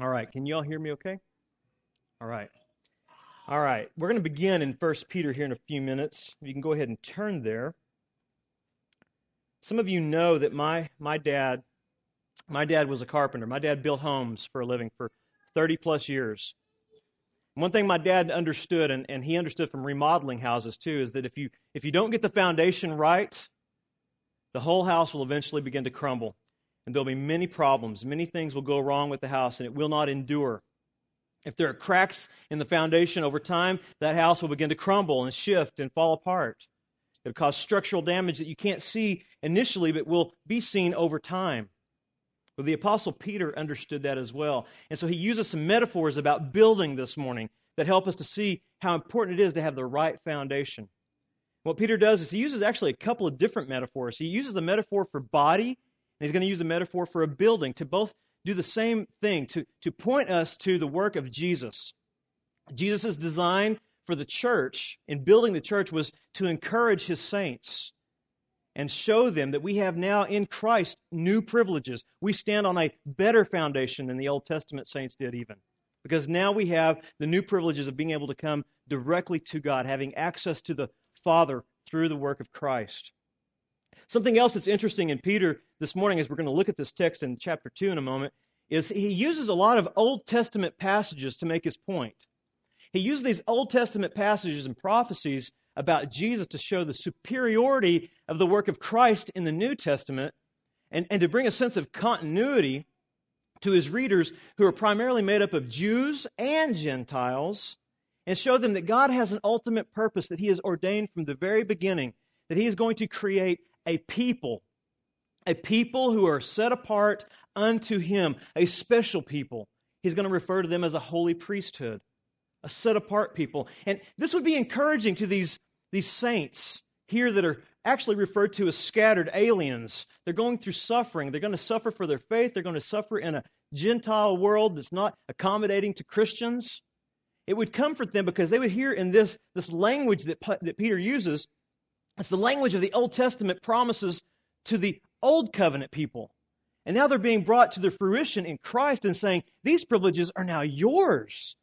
All right. Can you all hear me okay? All right. All right. We're going to begin in 1 Peter here in a few minutes. You can go ahead and turn there. Some of you know that my, my dad my dad was a carpenter. My dad built homes for a living for 30 plus years. One thing my dad understood, and, and he understood from remodeling houses too, is that if you if you don't get the foundation right, the whole house will eventually begin to crumble. And there'll be many problems. Many things will go wrong with the house, and it will not endure. If there are cracks in the foundation over time, that house will begin to crumble and shift and fall apart. It'll cause structural damage that you can't see initially, but will be seen over time. Well, the Apostle Peter understood that as well. And so he uses some metaphors about building this morning that help us to see how important it is to have the right foundation. What Peter does is he uses actually a couple of different metaphors. He uses a metaphor for body, he's going to use a metaphor for a building to both do the same thing, to, to point us to the work of Jesus. Jesus' design for the church in building the church was to encourage his saints and show them that we have now in Christ new privileges. We stand on a better foundation than the Old Testament saints did, even. Because now we have the new privileges of being able to come directly to God, having access to the Father through the work of Christ. Something else that's interesting in Peter this morning, as we're going to look at this text in chapter 2 in a moment, is he uses a lot of Old Testament passages to make his point. He uses these Old Testament passages and prophecies about Jesus to show the superiority of the work of Christ in the New Testament and, and to bring a sense of continuity to his readers who are primarily made up of Jews and Gentiles and show them that God has an ultimate purpose that he has ordained from the very beginning, that he is going to create a people, a people who are set apart unto him, a special people. He's going to refer to them as a holy priesthood, a set apart people. And this would be encouraging to these these saints here that are actually referred to as scattered aliens. They're going through suffering. They're going to suffer for their faith. They're going to suffer in a Gentile world that's not accommodating to Christians. It would comfort them because they would hear in this, this language that, that Peter uses, it's the language of the Old Testament promises to the Old Covenant people. And now they're being brought to their fruition in Christ and saying, these privileges are now yours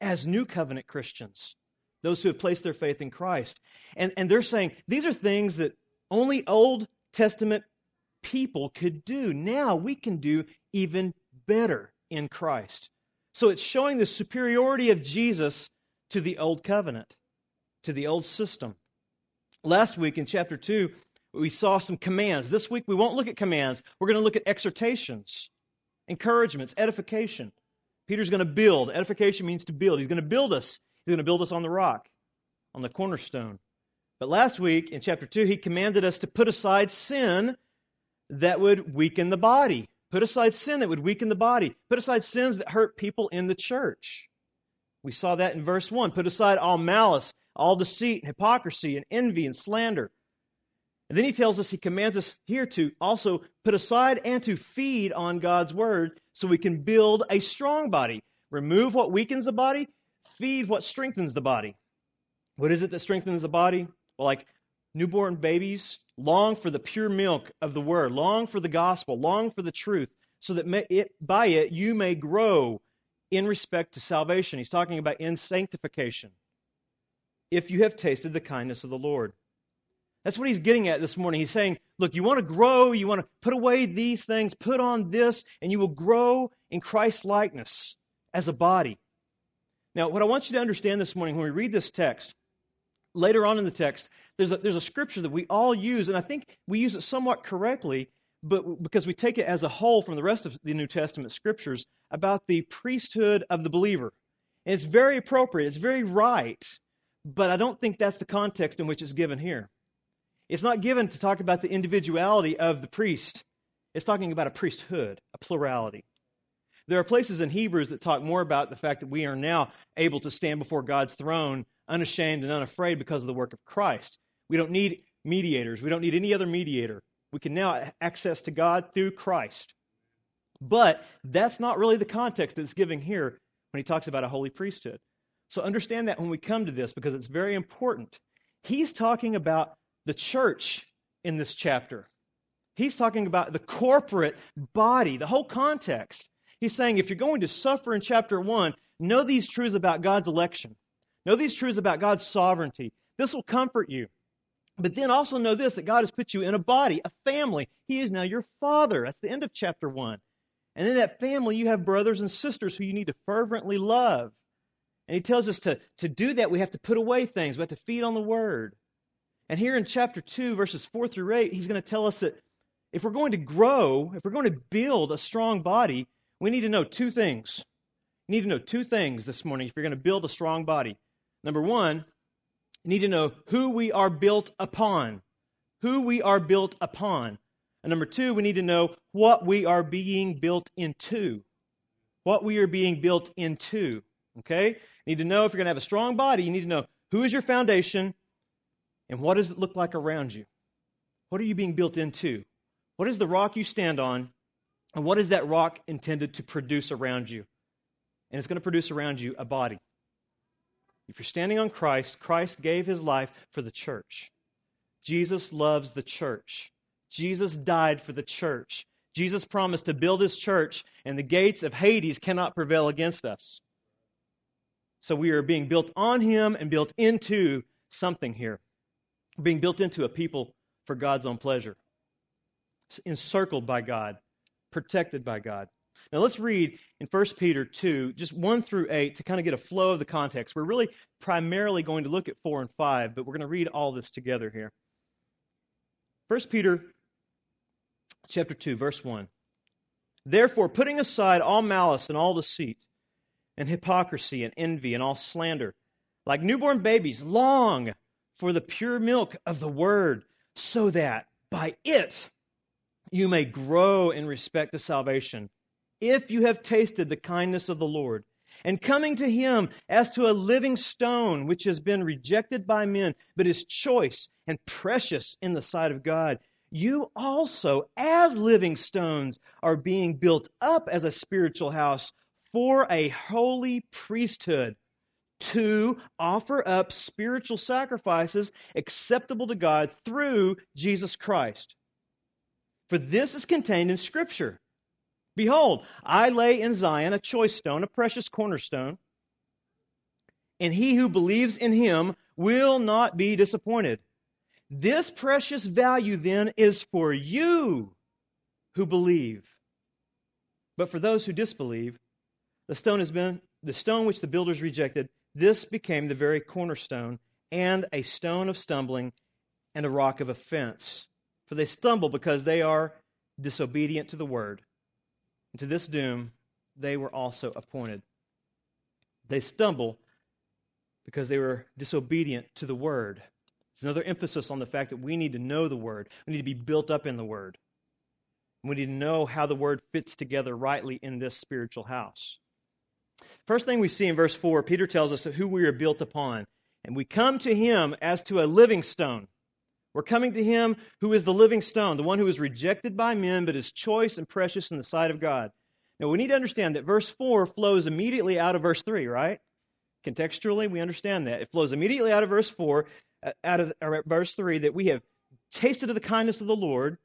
as New Covenant Christians those who have placed their faith in Christ. And, and they're saying these are things that only Old Testament people could do. Now we can do even better in Christ. So it's showing the superiority of Jesus to the Old Covenant, to the old system. Last week in chapter 2, we saw some commands. This week we won't look at commands. We're going to look at exhortations, encouragements, edification. Peter's going to build. Edification means to build. He's going to build us He's going to build us on the rock, on the cornerstone. But last week in chapter 2, he commanded us to put aside sin that would weaken the body. Put aside sin that would weaken the body. Put aside sins that hurt people in the church. We saw that in verse 1. Put aside all malice, all deceit, hypocrisy, and envy, and slander. And then he tells us, he commands us here to also put aside and to feed on God's word so we can build a strong body. Remove what weakens the body feed what strengthens the body. What is it that strengthens the body? Well, like newborn babies long for the pure milk of the word, long for the gospel, long for the truth, so that it, by it you may grow in respect to salvation. He's talking about in sanctification. If you have tasted the kindness of the Lord. That's what he's getting at this morning. He's saying, look, you want to grow, you want to put away these things, put on this, and you will grow in Christ's likeness as a body. Now, what I want you to understand this morning when we read this text, later on in the text, there's a, there's a scripture that we all use, and I think we use it somewhat correctly, but because we take it as a whole from the rest of the New Testament scriptures about the priesthood of the believer. And it's very appropriate, it's very right, but I don't think that's the context in which it's given here. It's not given to talk about the individuality of the priest. It's talking about a priesthood, a plurality. There are places in Hebrews that talk more about the fact that we are now able to stand before God's throne unashamed and unafraid because of the work of Christ. We don't need mediators. We don't need any other mediator. We can now access to God through Christ. But that's not really the context that's given here when he talks about a holy priesthood. So understand that when we come to this because it's very important. He's talking about the church in this chapter. He's talking about the corporate body, the whole context. He's saying if you're going to suffer in chapter 1, know these truths about God's election. Know these truths about God's sovereignty. This will comfort you. But then also know this that God has put you in a body, a family. He is now your father. That's the end of chapter 1. And in that family, you have brothers and sisters who you need to fervently love. And he tells us to, to do that, we have to put away things. We have to feed on the word. And here in chapter 2, verses 4 through 8, he's going to tell us that if we're going to grow, if we're going to build a strong body, we need to know two things. You need to know two things this morning if you're going to build a strong body. Number one, you need to know who we are built upon. Who we are built upon. And number two, we need to know what we are being built into. What we are being built into. Okay? You need to know if you're going to have a strong body, you need to know who is your foundation and what does it look like around you. What are you being built into? What is the rock you stand on? And what is that rock intended to produce around you? And it's going to produce around you a body. If you're standing on Christ, Christ gave his life for the church. Jesus loves the church. Jesus died for the church. Jesus promised to build his church, and the gates of Hades cannot prevail against us. So we are being built on him and built into something here. Being built into a people for God's own pleasure encircled by God, protected by God. Now let's read in 1 Peter 2, just 1 through 8, to kind of get a flow of the context. We're really primarily going to look at 4 and 5, but we're going to read all this together here. 1 Peter chapter 2, verse 1. Therefore, putting aside all malice and all deceit, and hypocrisy and envy and all slander, like newborn babies, long for the pure milk of the word, so that by it you may grow in respect to salvation, if you have tasted the kindness of the Lord, and coming to him as to a living stone, which has been rejected by men, but is choice and precious in the sight of God. You also, as living stones, are being built up as a spiritual house for a holy priesthood to offer up spiritual sacrifices acceptable to God through Jesus Christ. For this is contained in Scripture. Behold, I lay in Zion a choice stone, a precious cornerstone, and he who believes in him will not be disappointed. This precious value then is for you who believe. But for those who disbelieve, the stone has been the stone which the builders rejected, this became the very cornerstone and a stone of stumbling and a rock of offense. For they stumble because they are disobedient to the word. And to this doom they were also appointed. They stumble because they were disobedient to the word. It's another emphasis on the fact that we need to know the word. We need to be built up in the word. We need to know how the word fits together rightly in this spiritual house. First thing we see in verse 4, Peter tells us who we are built upon. And we come to him as to a living stone. We're coming to him who is the living stone, the one who is rejected by men, but is choice and precious in the sight of God. Now, we need to understand that verse 4 flows immediately out of verse 3, right? Contextually, we understand that. It flows immediately out of verse 4, uh, out of verse 3, that we have tasted of the kindness of the Lord,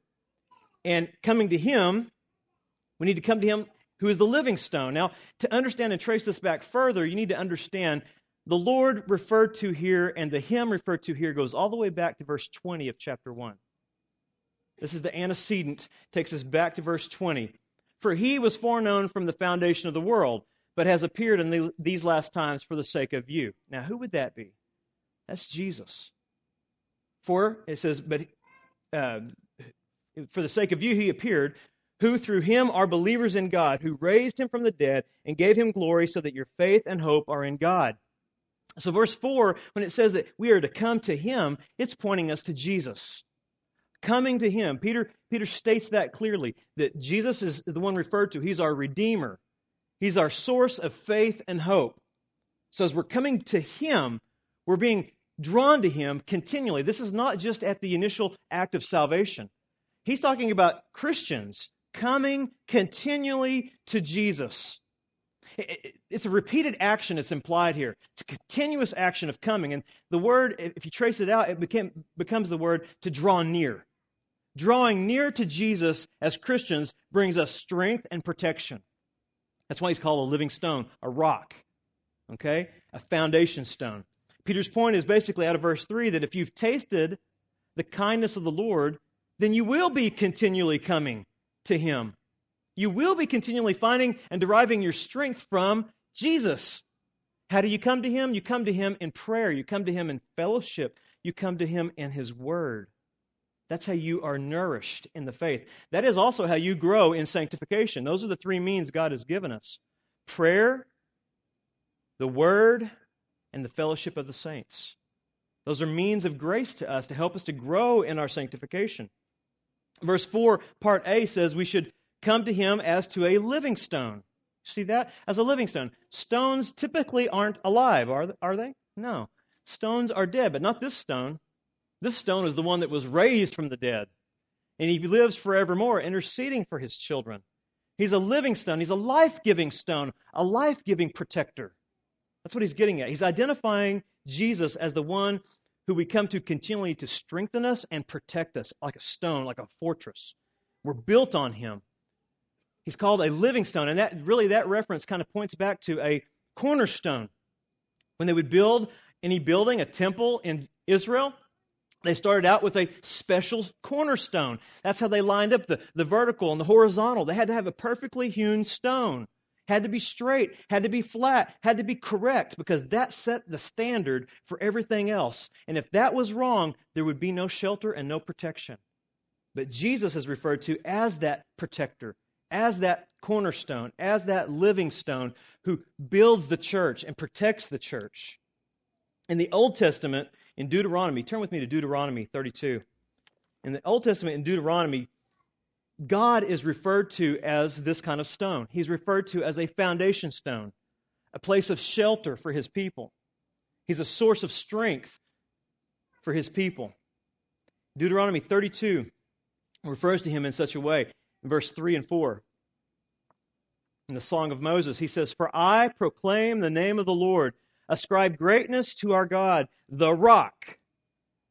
and coming to him, we need to come to him who is the living stone. Now, to understand and trace this back further, you need to understand the Lord referred to here and the him referred to here goes all the way back to verse 20 of chapter 1. This is the antecedent, takes us back to verse 20. For he was foreknown from the foundation of the world, but has appeared in the, these last times for the sake of you. Now, who would that be? That's Jesus. For, it says, but uh, for the sake of you he appeared, who through him are believers in God, who raised him from the dead and gave him glory, so that your faith and hope are in God. So, verse 4, when it says that we are to come to him, it's pointing us to Jesus. Coming to him. Peter, Peter states that clearly that Jesus is the one referred to. He's our Redeemer, He's our source of faith and hope. So, as we're coming to him, we're being drawn to him continually. This is not just at the initial act of salvation. He's talking about Christians coming continually to Jesus. It's a repeated action that's implied here. It's a continuous action of coming. And the word, if you trace it out, it became, becomes the word to draw near. Drawing near to Jesus as Christians brings us strength and protection. That's why he's called a living stone, a rock, okay? A foundation stone. Peter's point is basically out of verse 3 that if you've tasted the kindness of the Lord, then you will be continually coming to him. You will be continually finding and deriving your strength from Jesus. How do you come to him? You come to him in prayer, you come to him in fellowship, you come to him in his word. That's how you are nourished in the faith. That is also how you grow in sanctification. Those are the three means God has given us prayer, the word, and the fellowship of the saints. Those are means of grace to us to help us to grow in our sanctification. Verse 4, part A says we should come to him as to a living stone. See that? As a living stone. Stones typically aren't alive, are, they? No. Stones are dead, but not this stone. This stone is the one that was raised from the dead. And he lives forevermore, interceding for his children. He's a living stone. He's a life giving stone, a life giving protector. That's what he's getting at. He's identifying Jesus as the one who we come to continually to strengthen us and protect us like a stone, like a fortress. We're built on him. He's called a living stone. And that really that reference kind of points back to a cornerstone. When they would build any building, a temple in Israel, they started out with a special cornerstone. That's how they lined up the, the vertical and the horizontal. They had to have a perfectly hewn stone. Had to be straight, had to be flat, had to be correct, because that set the standard for everything else. And if that was wrong, there would be no shelter and no protection. But Jesus is referred to as that protector, as that cornerstone, as that living stone who builds the church and protects the church. In the Old Testament, in Deuteronomy, turn with me to Deuteronomy 32. In the Old Testament, in Deuteronomy, God is referred to as this kind of stone. He's referred to as a foundation stone, a place of shelter for his people. He's a source of strength for his people. Deuteronomy 32 refers to him in such a way. In verse 3 and 4, in the Song of Moses, he says, For I proclaim the name of the Lord ascribe greatness to our God, the rock.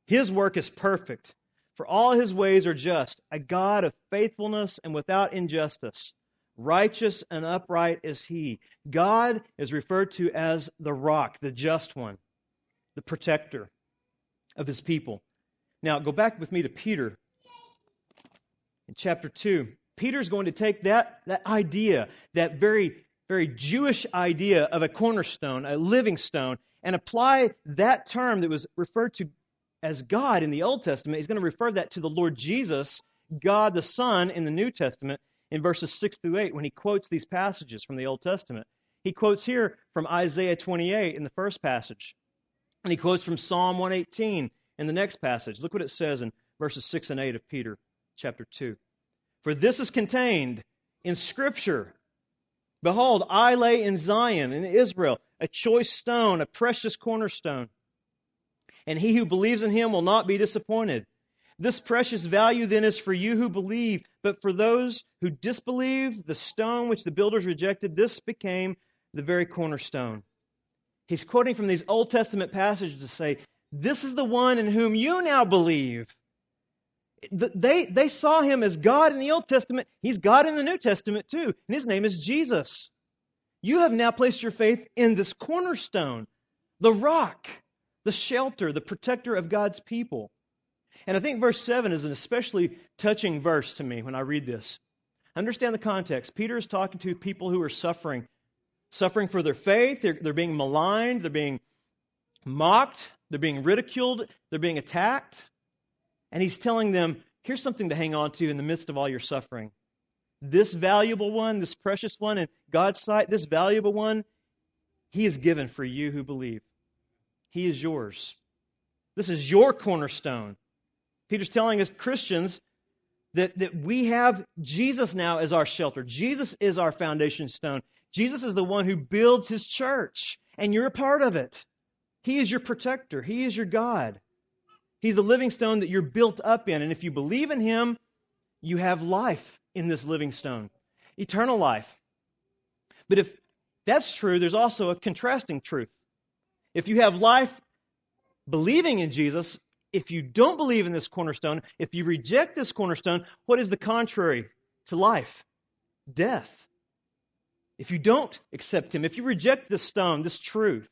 His work is perfect, for all his ways are just, a God of faithfulness and without injustice. Righteous and upright is he. God is referred to as the rock, the just one, the protector of his people. Now, go back with me to Peter in chapter 2. Peter's going to take that, that idea, that very very Jewish idea of a cornerstone, a living stone, and apply that term that was referred to as God in the Old Testament. He's going to refer that to the Lord Jesus, God the Son, in the New Testament in verses 6 through 8 when he quotes these passages from the Old Testament. He quotes here from Isaiah 28 in the first passage, and he quotes from Psalm 118 in the next passage. Look what it says in verses 6 and 8 of Peter chapter 2. For this is contained in Scripture Behold, I lay in Zion, in Israel, a choice stone, a precious cornerstone. And he who believes in him will not be disappointed. This precious value then is for you who believe, but for those who disbelieve, the stone which the builders rejected, this became the very cornerstone. He's quoting from these Old Testament passages to say, This is the one in whom you now believe. They, they saw him as God in the Old Testament. He's God in the New Testament too. And his name is Jesus. You have now placed your faith in this cornerstone, the rock, the shelter, the protector of God's people. And I think verse 7 is an especially touching verse to me when I read this. Understand the context. Peter is talking to people who are suffering, suffering for their faith. They're, they're being maligned, they're being mocked, they're being ridiculed, they're being attacked. And he's telling them, here's something to hang on to in the midst of all your suffering. This valuable one, this precious one in God's sight, this valuable one, he is given for you who believe. He is yours. This is your cornerstone. Peter's telling us, Christians, that, that we have Jesus now as our shelter. Jesus is our foundation stone. Jesus is the one who builds his church, and you're a part of it. He is your protector, He is your God. He's the living stone that you're built up in. And if you believe in Him, you have life in this living stone, eternal life. But if that's true, there's also a contrasting truth. If you have life believing in Jesus, if you don't believe in this cornerstone, if you reject this cornerstone, what is the contrary to life? Death. if you don't accept him, if you reject this stone, this truth,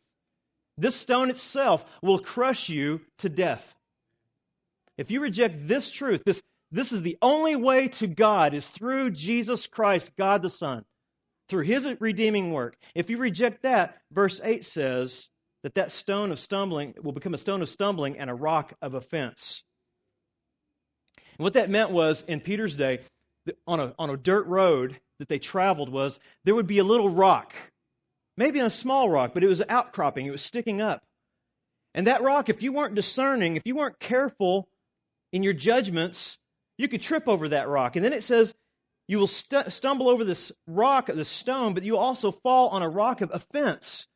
this stone itself will crush you to death. If you reject this truth, this, this is the only way to God is through Jesus Christ, God the Son, through his redeeming work. If you reject that, verse 8 says that that stone of stumbling will become a stone of stumbling and a rock of offense. And what that meant was in Peter's day, on a, on a dirt road that they traveled was there would be a little rock, maybe a small rock, but it was outcropping, it was sticking up. And that rock, if you weren't discerning, if you weren't careful in your judgments, you could trip over that rock. And then it says, you will st- stumble over this rock, this stone, but you also fall on a rock of offense.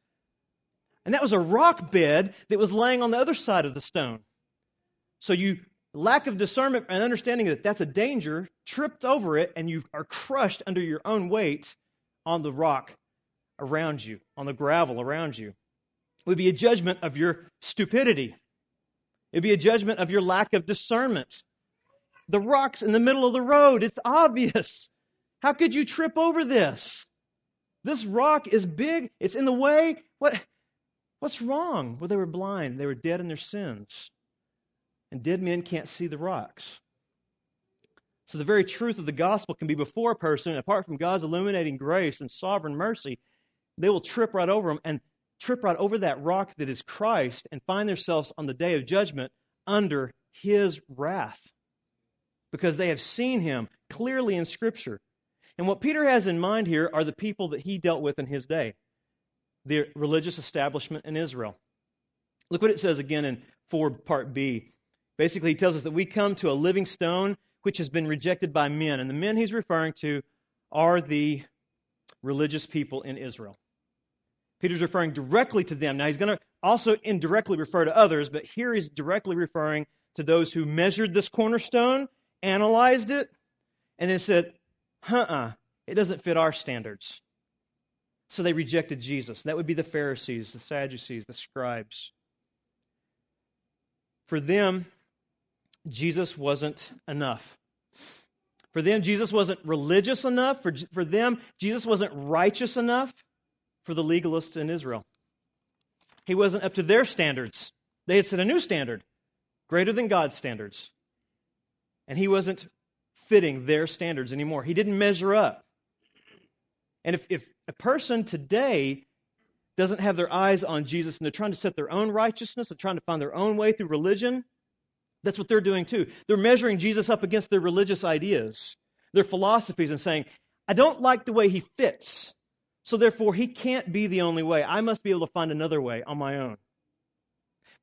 And that was a rock bed that was laying on the other side of the stone. So you lack of discernment and understanding that that's a danger, tripped over it, and you are crushed under your own weight on the rock around you, on the gravel around you. It would be a judgment of your stupidity. It would be a judgment of your lack of discernment. The rock's in the middle of the road. It's obvious. How could you trip over this? This rock is big. It's in the way. What, what's wrong? Well, they were blind. They were dead in their sins. And dead men can't see the rocks. So the very truth of the gospel can be before a person, apart from God's illuminating grace and sovereign mercy, they will trip right over them and trip right over that rock that is Christ and find themselves on the day of judgment under his wrath because they have seen him clearly in Scripture. And what Peter has in mind here are the people that he dealt with in his day, the religious establishment in Israel. Look what it says again in 4 part B. Basically, he tells us that we come to a living stone which has been rejected by men. And the men he's referring to are the religious people in Israel. Peter's referring directly to them. Now, he's going to also indirectly refer to others, but here he's directly referring to those who measured this cornerstone, analyzed it, and then said, uh uh, it doesn't fit our standards. So they rejected Jesus. That would be the Pharisees, the Sadducees, the scribes. For them, Jesus wasn't enough. For them, Jesus wasn't religious enough. For, for them, Jesus wasn't righteous enough for the legalists in Israel. He wasn't up to their standards. They had set a new standard, greater than God's standards. And he wasn't fitting their standards anymore. He didn't measure up. And if, if a person today doesn't have their eyes on Jesus and they're trying to set their own righteousness and trying to find their own way through religion, that's what they're doing too. They're measuring Jesus up against their religious ideas, their philosophies, and saying, I don't like the way he fits. So therefore, he can't be the only way. I must be able to find another way on my own.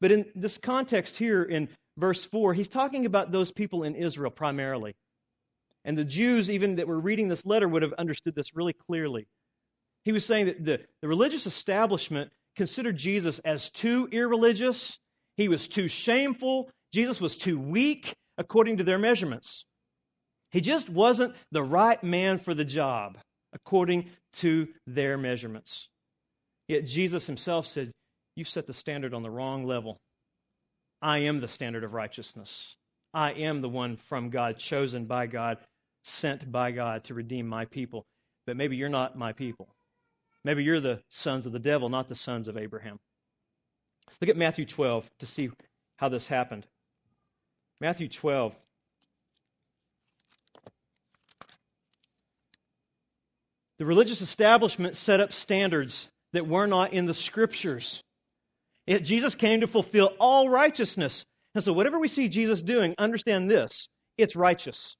But in this context here in verse 4, he's talking about those people in Israel primarily. And the Jews, even that were reading this letter, would have understood this really clearly. He was saying that the, the religious establishment considered Jesus as too irreligious, he was too shameful, Jesus was too weak according to their measurements. He just wasn't the right man for the job according to their measurements. Yet Jesus himself said, You've set the standard on the wrong level. I am the standard of righteousness. I am the one from God, chosen by God, sent by God to redeem my people. But maybe you're not my people. Maybe you're the sons of the devil, not the sons of Abraham. Look at Matthew 12 to see how this happened. Matthew 12. The religious establishment set up standards that were not in the scriptures. It, Jesus came to fulfill all righteousness. And so, whatever we see Jesus doing, understand this it's righteous.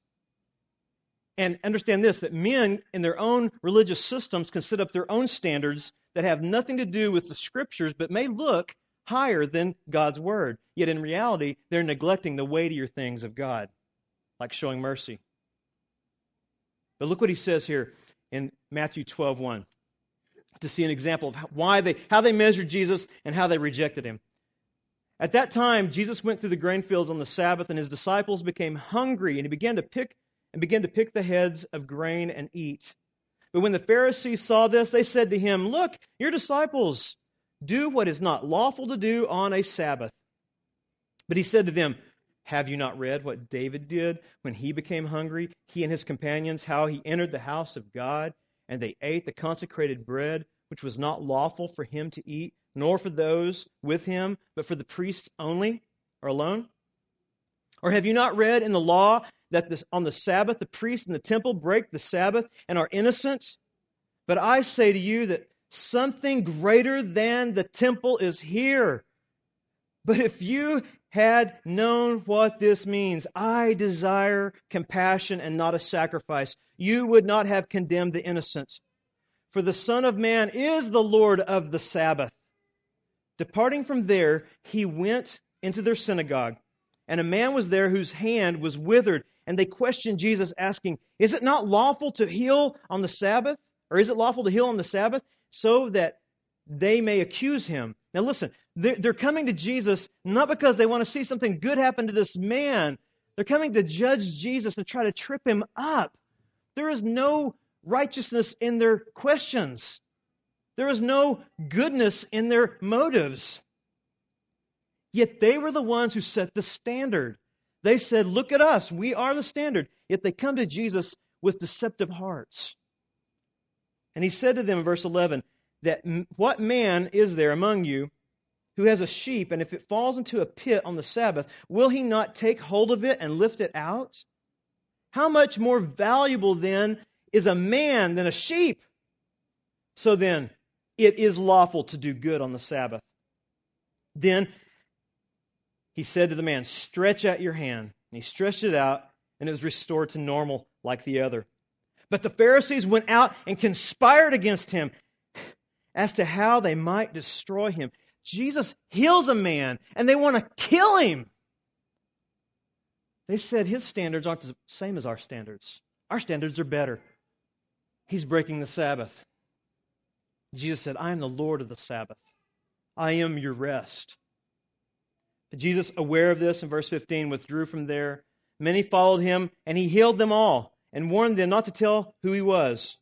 And understand this that men in their own religious systems can set up their own standards that have nothing to do with the scriptures, but may look higher than God's word. Yet in reality, they're neglecting the weightier things of God, like showing mercy. But look what he says here in Matthew 12:1 to see an example of why they how they measured Jesus and how they rejected him. At that time, Jesus went through the grain fields on the Sabbath, and his disciples became hungry, and he began to pick and began to pick the heads of grain and eat. But when the Pharisees saw this, they said to him, Look, your disciples do what is not lawful to do on a Sabbath. But he said to them, Have you not read what David did when he became hungry, he and his companions, how he entered the house of God And they ate the consecrated bread, which was not lawful for him to eat, nor for those with him, but for the priests only, or alone? Or have you not read in the law that this, on the Sabbath the priests in the temple break the Sabbath and are innocent? But I say to you that something greater than the temple is here. But if you had known what this means, I desire compassion and not a sacrifice, you would not have condemned the innocent. For the Son of Man is the Lord of the Sabbath. Departing from there, he went into their synagogue. And a man was there whose hand was withered. And they questioned Jesus, asking, Is it not lawful to heal on the Sabbath? Or is it lawful to heal on the Sabbath? So that they may accuse him. Now listen, they're, coming to Jesus not because they want to see something good happen to this man. They're coming to judge Jesus and try to trip him up. There is no righteousness in their questions. There is no goodness in their motives. Yet they were the ones who set the standard. They said, Look at us, we are the standard. Yet they come to Jesus with deceptive hearts. And he said to them in verse 11, that what man is there among you who has a sheep, and if it falls into a pit on the Sabbath, will he not take hold of it and lift it out? How much more valuable then is a man than a sheep? So then, it is lawful to do good on the Sabbath. Then he said to the man, Stretch out your hand. And he stretched it out, and it was restored to normal like the other. But the Pharisees went out and conspired against him as to how they might destroy him. Jesus heals a man, and they want to kill him. They said his standards aren't the same as our standards. Our standards are better. He's breaking the Sabbath. Jesus said, I am the Lord of the Sabbath. I am your rest. Jesus, aware of this in verse 15, withdrew from there. Many followed him, and he healed them all and warned them not to tell who he was.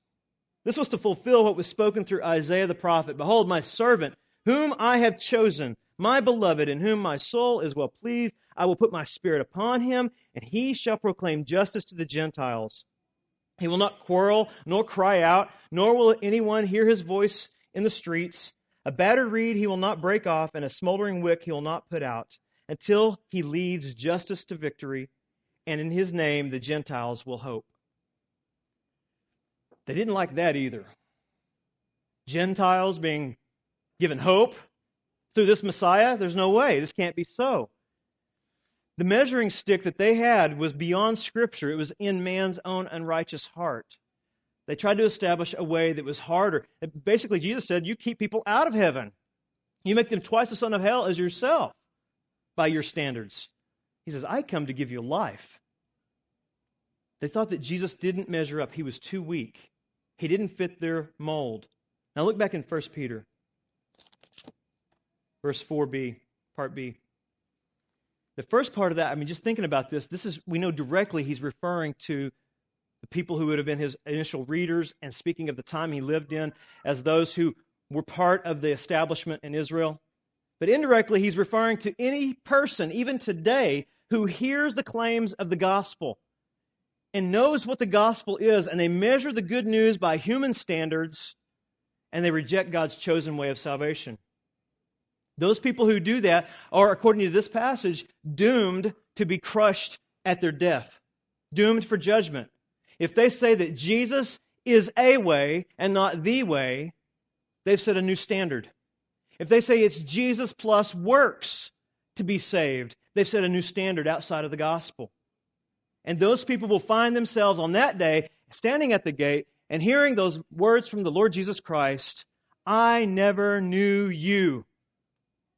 This was to fulfill what was spoken through Isaiah the prophet Behold, my servant, whom I have chosen, my beloved, in whom my soul is well pleased. I will put my spirit upon him, and he shall proclaim justice to the Gentiles. He will not quarrel, nor cry out, nor will anyone hear his voice in the streets. A battered reed he will not break off, and a smoldering wick he will not put out until he leads justice to victory, and in his name the Gentiles will hope. They didn't like that either. Gentiles being given hope through this Messiah? There's no way. This can't be so. The measuring stick that they had was beyond Scripture, it was in man's own unrighteous heart. They tried to establish a way that was harder. Basically, Jesus said, You keep people out of heaven. You make them twice the son of hell as yourself by your standards. He says, I come to give you life. They thought that Jesus didn't measure up, he was too weak. He didn't fit their mold. Now look back in 1 Peter, verse 4b, part B. The first part of that, I mean, just thinking about this, this is, we know directly he's referring to the people who would have been his initial readers and speaking of the time he lived in as those who were part of the establishment in Israel. But indirectly, he's referring to any person, even today, who hears the claims of the gospel and knows what the gospel is, and they measure the good news by human standards, and they reject God's chosen way of salvation. Those people who do that are, according to this passage, doomed to be crushed at their death, doomed for judgment. If they say that Jesus is a way and not the way, they've set a new standard. If they say it's Jesus plus works to be saved, they've set a new standard outside of the gospel. And those people will find themselves on that day standing at the gate and hearing those words from the Lord Jesus Christ I never knew you.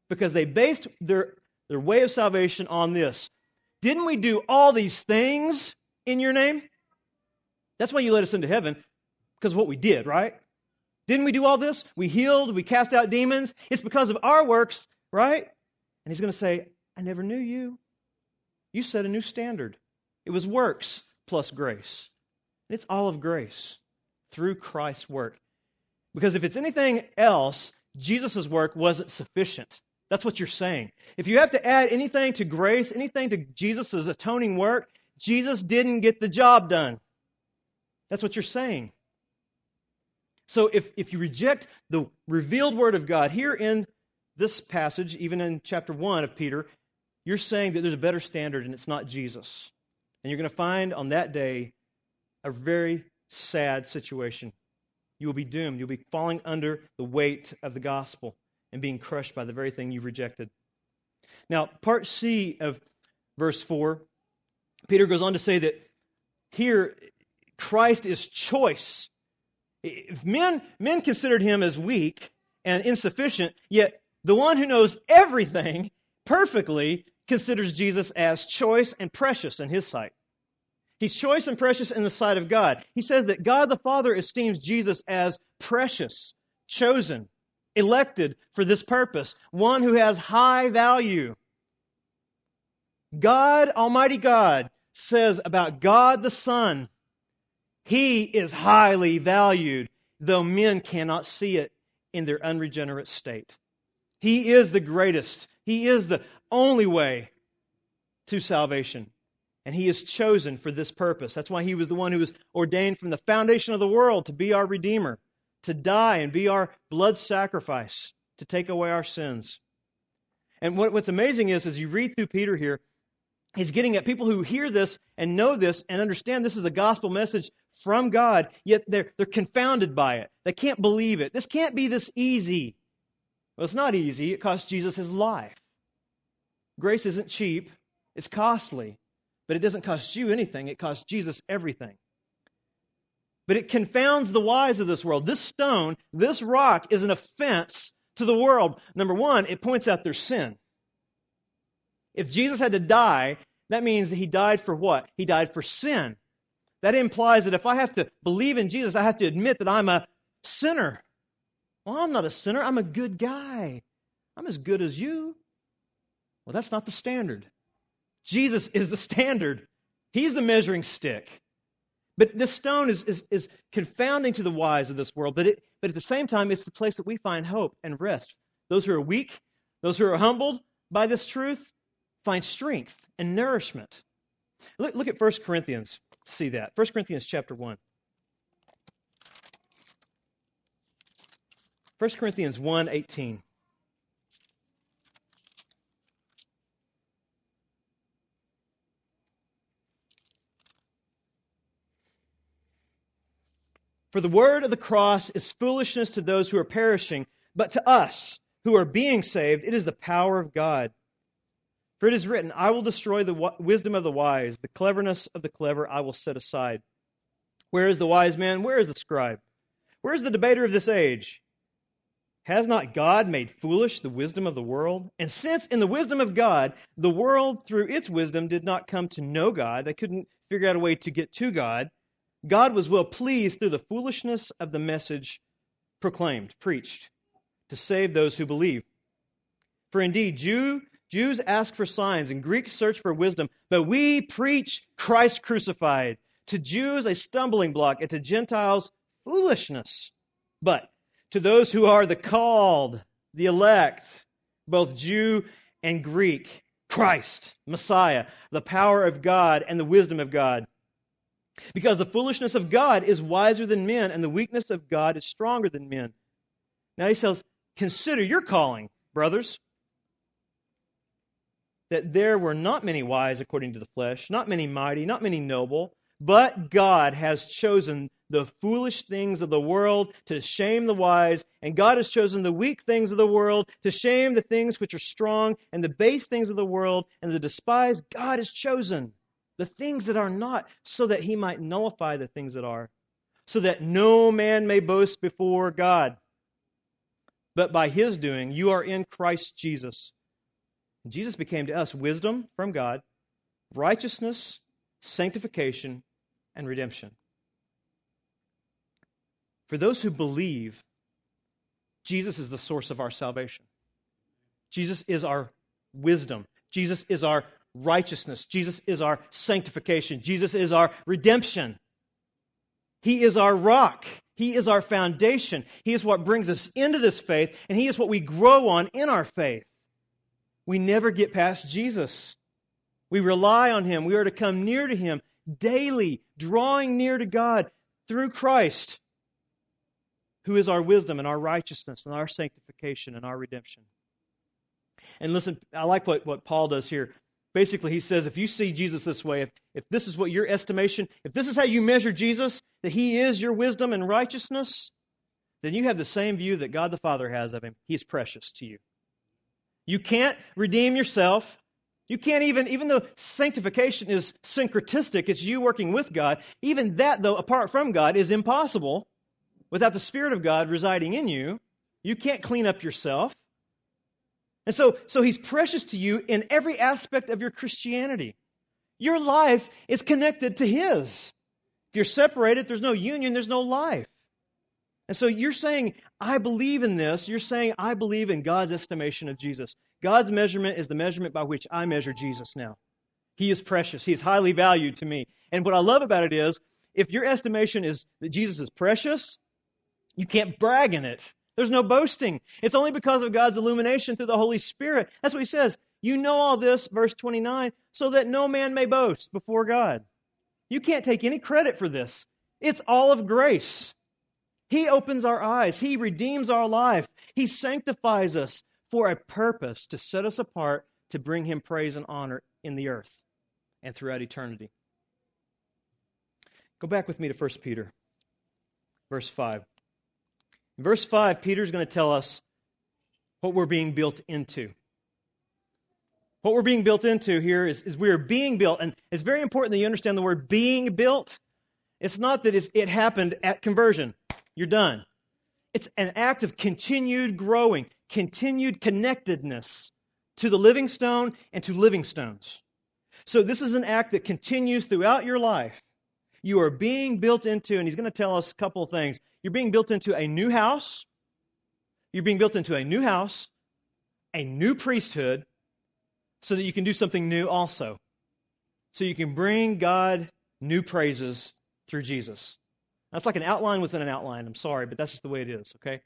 Because they based their, their way of salvation on this. Didn't we do all these things in your name? That's why you let us into heaven, because of what we did, right? Didn't we do all this? We healed, we cast out demons. It's because of our works, right? And he's going to say, I never knew you. You set a new standard. It was works plus grace. It's all of grace through Christ's work. Because if it's anything else, Jesus' work wasn't sufficient. That's what you're saying. If you have to add anything to grace, anything to Jesus' atoning work, Jesus didn't get the job done. That's what you're saying. So if, if you reject the revealed word of God, here in this passage, even in chapter 1 of Peter, you're saying that there's a better standard and it's not Jesus. And you're going to find on that day a very sad situation. You will be doomed. You'll be falling under the weight of the gospel and being crushed by the very thing you've rejected. Now, part C of verse 4, Peter goes on to say that here Christ is choice. If men, men considered him as weak and insufficient, yet the one who knows everything perfectly considers Jesus as choice and precious in his sight. He's choice and precious in the sight of God. He says that God the Father esteems Jesus as precious, chosen, elected for this purpose, one who has high value. God, Almighty God, says about God the Son, He is highly valued, though men cannot see it in their unregenerate state. He is the greatest. He is the only way to salvation. And he is chosen for this purpose. That's why he was the one who was ordained from the foundation of the world to be our Redeemer, to die and be our blood sacrifice, to take away our sins. And what, what's amazing is, as you read through Peter here, he's getting at people who hear this and know this and understand this is a gospel message from God, yet they're, they're confounded by it. They can't believe it. This can't be this easy. Well, it's not easy. It cost Jesus his life. Grace isn't cheap, it's costly. But it doesn't cost you anything, it costs Jesus everything. But it confounds the wise of this world. This stone, this rock, is an offense to the world. Number one, it points out their sin. If Jesus had to die, that means that he died for what? He died for sin. That implies that if I have to believe in Jesus, I have to admit that I'm a sinner. Well, I'm not a sinner. I'm a good guy. I'm as good as you. Well, that's not the standard. Jesus is the standard, He's the measuring stick. But this stone is, is, is confounding to the wise of this world, but, it, but at the same time, it's the place that we find hope and rest. Those who are weak, those who are humbled by this truth, find strength and nourishment. Look, look at 1 Corinthians to see that. 1 Corinthians chapter 1. 1 Corinthians 1 18. For the word of the cross is foolishness to those who are perishing, but to us who are being saved, it is the power of God. For it is written, I will destroy the wisdom of the wise, the cleverness of the clever I will set aside. Where is the wise man? Where is the scribe? Where is the debater of this age? Has not God made foolish the wisdom of the world? And since in the wisdom of God, the world through its wisdom did not come to know God, they couldn't figure out a way to get to God, God was well pleased through the foolishness of the message proclaimed, preached, to save those who believe. For indeed, Jew, Jews ask for signs and Greeks search for wisdom, but we preach Christ crucified. To Jews, a stumbling block, and to Gentiles, foolishness. But to those who are the called, the elect, both Jew and Greek, Christ, Messiah, the power of God and the wisdom of God. Because the foolishness of God is wiser than men, and the weakness of God is stronger than men. Now he says, Consider your calling, brothers, that there were not many wise according to the flesh, not many mighty, not many noble, but God has chosen the foolish things of the world to shame the wise, and God has chosen the weak things of the world to shame the things which are strong, and the base things of the world, and the despised God has chosen the things that are not, so that he might nullify the things that are, so that no man may boast before God. But by his doing, you are in Christ Jesus. Jesus became to us wisdom from God, righteousness, sanctification, and redemption. For those who believe, Jesus is the source of our salvation. Jesus is our wisdom. Jesus is our righteousness. Jesus is our sanctification. Jesus is our redemption. He is our rock. He is our foundation. He is what brings us into this faith, and He is what we grow on in our faith. We never get past Jesus. We rely on Him. We are to come near to Him daily, drawing near to God through Christ. who is our wisdom and our righteousness and our sanctification and our redemption. And listen, I like what, what Paul does here. Basically, he says if you see Jesus this way, if, if this is what your estimation, if this is how you measure Jesus, that he is your wisdom and righteousness, then you have the same view that God the Father has of him. He's precious to you. You can't redeem yourself. You can't even, even though sanctification is synergistic, it's you working with God, even that, though, apart from God, is impossible without the Spirit of God residing in you. You can't clean up yourself. And so, so he's precious to you in every aspect of your Christianity. Your life is connected to his. If you're separated, there's no union, there's no life. And so you're saying, I believe in this. You're saying, I believe in God's estimation of Jesus. God's measurement is the measurement by which I measure Jesus now. He is precious. He is highly valued to me. And what I love about it is, if your estimation is that Jesus is precious, you can't brag in it. There's no boasting. It's only because of God's illumination through the Holy Spirit. That's what he says. You know all this, verse 29, so that no man may boast before God. You can't take any credit for this. It's all of grace. He opens our eyes. He redeems our life. He sanctifies us for a purpose to set us apart to bring him praise and honor in the earth and throughout eternity. Go back with me to 1 Peter, verse 5. In verse 5, Peter's going to tell us what we're being built into. What we're being built into here is, is we're being built, and it's very important that you understand the word being built. It's not that it happened at conversion. You're done. It's an act of continued growing, continued connectedness to the living stone and to living stones. So this is an act that continues throughout your life. You are being built into, and he's going to tell us a couple of things. You're being built into a new house. You're being built into a new house, a new priesthood, so that you can do something new also. So you can bring God new praises through Jesus. That's like an outline within an outline. I'm sorry, but that's just the way it is, okay?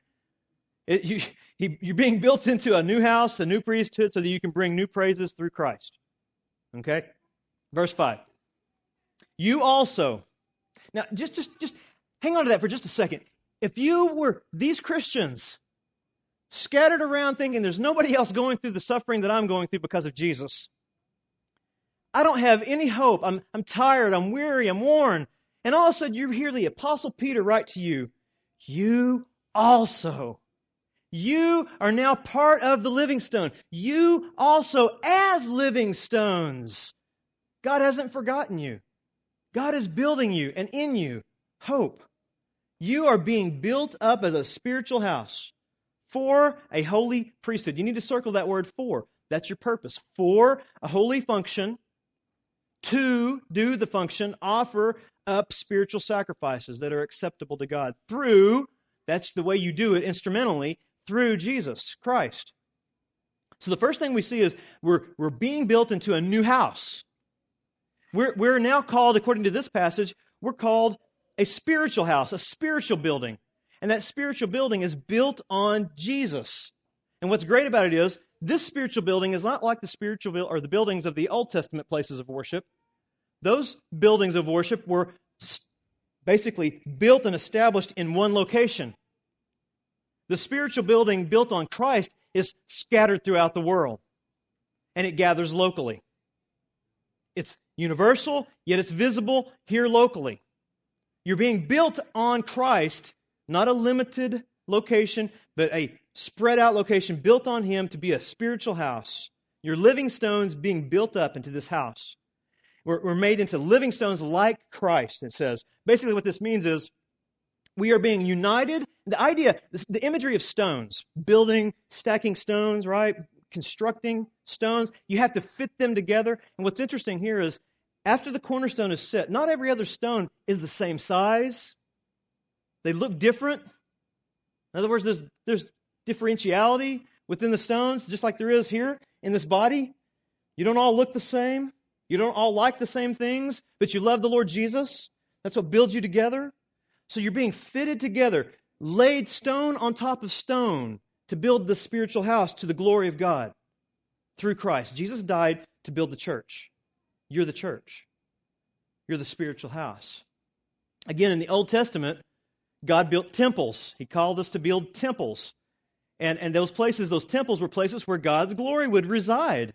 It, you, he, you're being built into a new house, a new priesthood, so that you can bring new praises through Christ. Okay? Verse 5. You also. Now, just, just, just hang on to that for just a second. If you were these Christians scattered around thinking there's nobody else going through the suffering that I'm going through because of Jesus, I don't have any hope. I'm, I'm tired. I'm weary. I'm worn. And all of a sudden, you hear the Apostle Peter write to you, You also. You are now part of the living stone. You also, as living stones. God hasn't forgotten you. God is building you and in you hope. You are being built up as a spiritual house for a holy priesthood. You need to circle that word for. That's your purpose. For a holy function, to do the function, offer up spiritual sacrifices that are acceptable to God through, that's the way you do it instrumentally, through Jesus Christ. So the first thing we see is we're, we're being built into a new house. We're, we're now called, according to this passage, we're called a spiritual house, a spiritual building. And that spiritual building is built on Jesus. And what's great about it is this spiritual building is not like the spiritual or the buildings of the Old Testament places of worship. Those buildings of worship were basically built and established in one location. The spiritual building built on Christ is scattered throughout the world, and it gathers locally. It's universal, yet it's visible here locally. You're being built on Christ, not a limited location, but a spread out location built on Him to be a spiritual house. You're living stones being built up into this house. We're, we're made into living stones like Christ, it says. Basically, what this means is we are being united. The idea, the imagery of stones, building, stacking stones, right? Constructing stones, you have to fit them together. And what's interesting here is after the cornerstone is set, not every other stone is the same size. They look different. In other words, there's, there's differentiality within the stones, just like there is here in this body. You don't all look the same. You don't all like the same things, but you love the Lord Jesus. That's what builds you together. So you're being fitted together, laid stone on top of stone to build the spiritual house to the glory of God through Christ. Jesus died to build the church. You're the church. You're the spiritual house. Again, in the Old Testament, God built temples. He called us to build temples. And, and those places, those temples were places where God's glory would reside.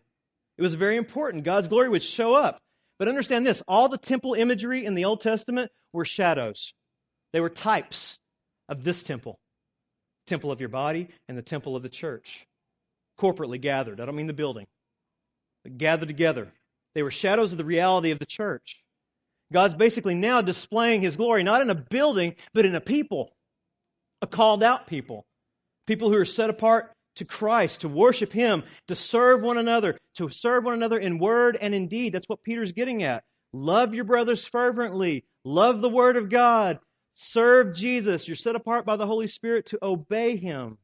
It was very important. God's glory would show up. But understand this all the temple imagery in the Old Testament were shadows, they were types of this temple temple of your body and the temple of the church. Corporately gathered. I don't mean the building, but gathered together. They were shadows of the reality of the church. God's basically now displaying his glory, not in a building, but in a people, a called out people. People who are set apart to Christ, to worship Him, to serve one another, to serve one another in word and in deed. That's what Peter's getting at. Love your brothers fervently. Love the Word of God. Serve Jesus. You're set apart by the Holy Spirit to obey Him.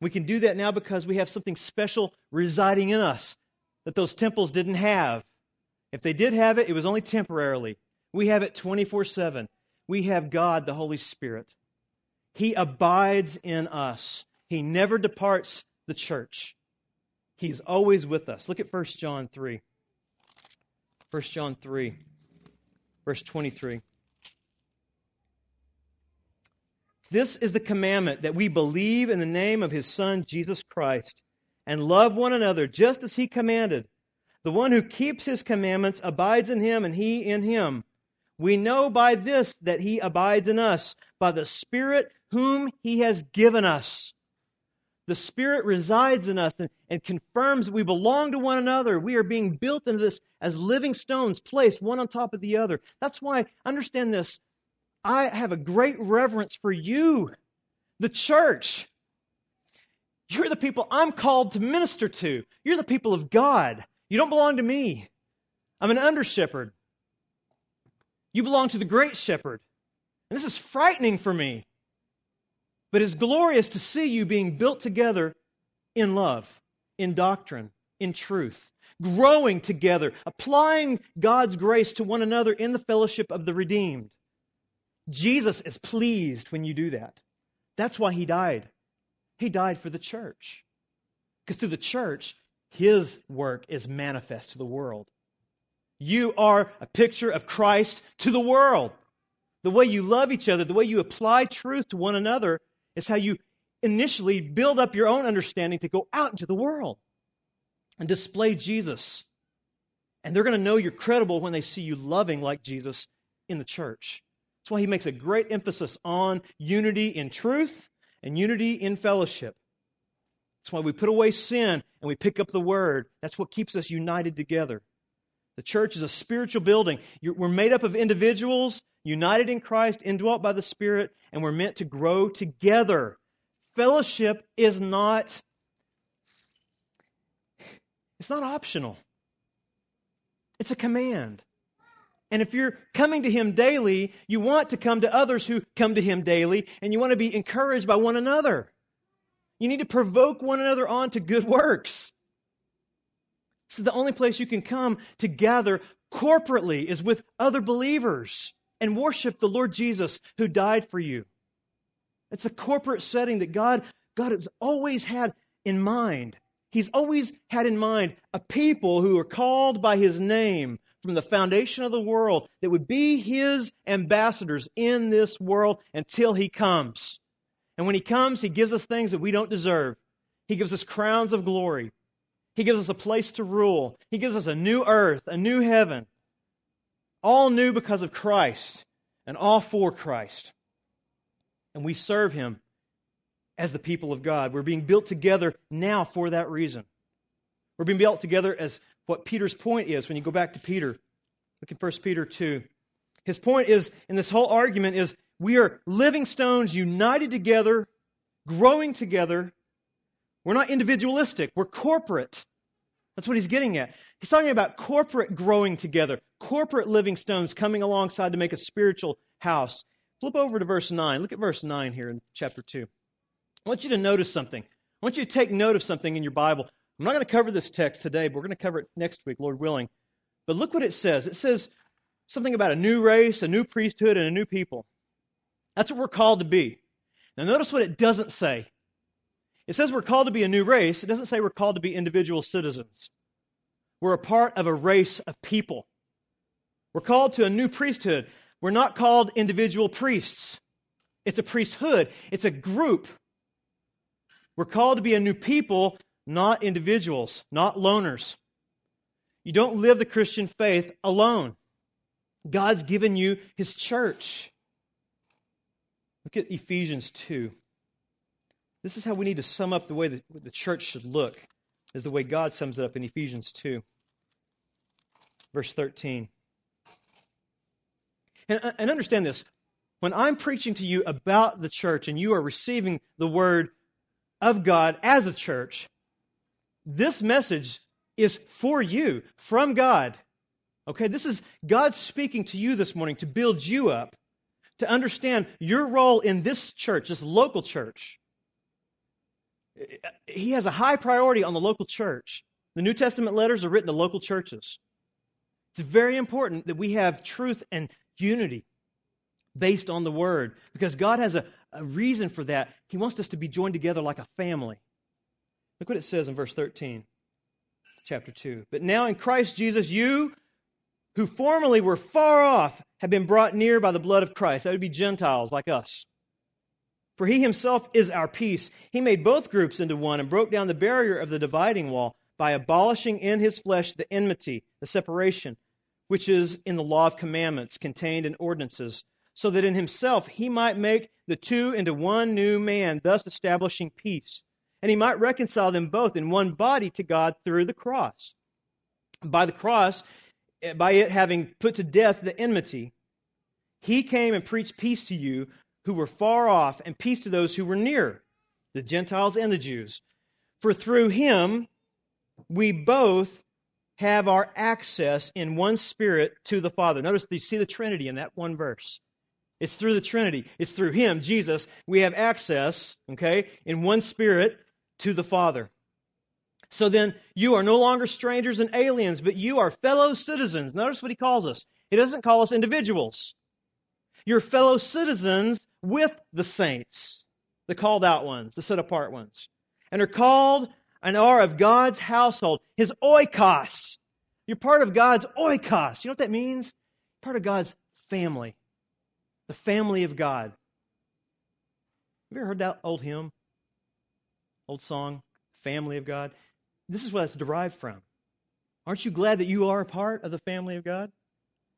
We can do that now because we have something special residing in us that those temples didn't have. If they did have it, it was only temporarily. We have it 24 7. We have God, the Holy Spirit. He abides in us. He never departs the church. He's always with us. Look at 1 John 3. 1 John 3, verse 23. This is the commandment that we believe in the name of his Son, Jesus Christ, and love one another just as he commanded. The one who keeps his commandments abides in him, and he in him. We know by this that he abides in us, by the Spirit whom he has given us. The Spirit resides in us and, and, confirms that we belong to one another. We are being built into this as living stones, placed one on top of the other. That's why, understand this, I have a great reverence for you, the church. You're the people I'm called to minister to. You're the people of God. You don't belong to me. I'm an under shepherd. You belong to the great shepherd. And this is frightening for me. But it's glorious to see you being built together in love, in doctrine, in truth, growing together, applying God's grace to one another in the fellowship of the redeemed. Jesus is pleased when you do that. That's why he died. He died for the church. Because through the church, his work is manifest to the world. You are a picture of Christ to the world. The way you love each other, the way you apply truth to one another, is how you initially build up your own understanding to go out into the world and display Jesus. And they're going to know you're credible when they see you loving like Jesus in the church. That's why he makes a great emphasis on unity in truth and unity in fellowship. That's why we put away sin and we pick up the word. That's what keeps us united together. The church is a spiritual building. You're, we're made up of individuals united in Christ, indwelt by the Spirit, and we're meant to grow together. Fellowship is not it's not optional. It's a command. And if you're coming to him daily, you want to come to others who come to him daily, and you want to be encouraged by one another. You need to provoke one another on to good works. So the only place you can come to gather corporately is with other believers and worship the Lord Jesus who died for you. It's a corporate setting that God, God has always had in mind. He's always had in mind a people who are called by his name from the foundation of the world that would be his ambassadors in this world until he comes. And when he comes, he gives us things that we don't deserve. He gives us crowns of glory. He gives us a place to rule. He gives us a new earth, a new heaven. All new because of Christ and all for Christ. And we serve Him as the people of God. We're being built together now for that reason. We're being built together as what Peter's point is when you go back to Peter. Look in 1 Peter 2. His point is, in this whole argument, is we are living stones united together, growing together. We're not individualistic, we're corporate. That's what he's getting at. He's talking about corporate growing together, corporate living stones coming alongside to make a spiritual house. Flip over to verse 9. Look at verse 9 here in chapter 2. I want you to notice something. I want you to take note of something in your Bible. I'm not going to cover this text today, but we're going to cover it next week, Lord willing. But look what it says. It says something about a new race, a new priesthood, and a new people. That's what we're called to be. Now, notice what it doesn't say. It says we're called to be a new race. It doesn't say we're called to be individual citizens. We're a part of a race of people. We're called to a new priesthood. We're not called individual priests. It's a priesthood. It's a group. We're called to be a new people, not individuals, not loners. You don't live the Christian faith alone. God's given you His church. Look at Ephesians 2. This is how we need to sum up the way that the church should look, is the way God sums it up in Ephesians 2. Verse 13. And, uh, and understand this. When I'm preaching to you about the church and you are receiving the word of God as a church, this message is for you from God. Okay, this is God speaking to you this morning to build you up, to understand your role in this church, this local church. He has a high priority on the local church. The New Testament letters are written to local churches. It's very important that we have truth and unity based on the Word because God has a, a reason for that. He wants us to be joined together like a family. Look what it says in verse 13, chapter 2. But now in Christ Jesus, you who formerly were far off have been brought near by the blood of Christ. That would be Gentiles like us. For he himself is our peace. He made both groups into one and broke down the barrier of the dividing wall by abolishing in his flesh the enmity, the separation, which is in the law of commandments contained in ordinances, so that in himself he might make the two into one new man, thus establishing peace. And he might reconcile them both in one body to God through the cross. By the cross, by it having put to death the enmity, he came and preached peace to you who were far off, and peace to those who were near, the Gentiles and the Jews. For through him we both have our access in one spirit to the Father. Notice you see the Trinity in that one verse. It's through the Trinity. It's through him, Jesus, we have access, okay, in one spirit to the Father. So then, you are no longer strangers and aliens, but you are fellow citizens. Notice what he calls us. He doesn't call us individuals. You're fellow citizens with the saints, the called out ones, the set apart ones, and are called and are of God's household, his oikos. You're part of God's oikos. You know what that means? Part of God's family, the family of God. Have you ever heard that old hymn, old song, Family of God? This is what it's derived from. Aren't you glad that you are a part of the family of God?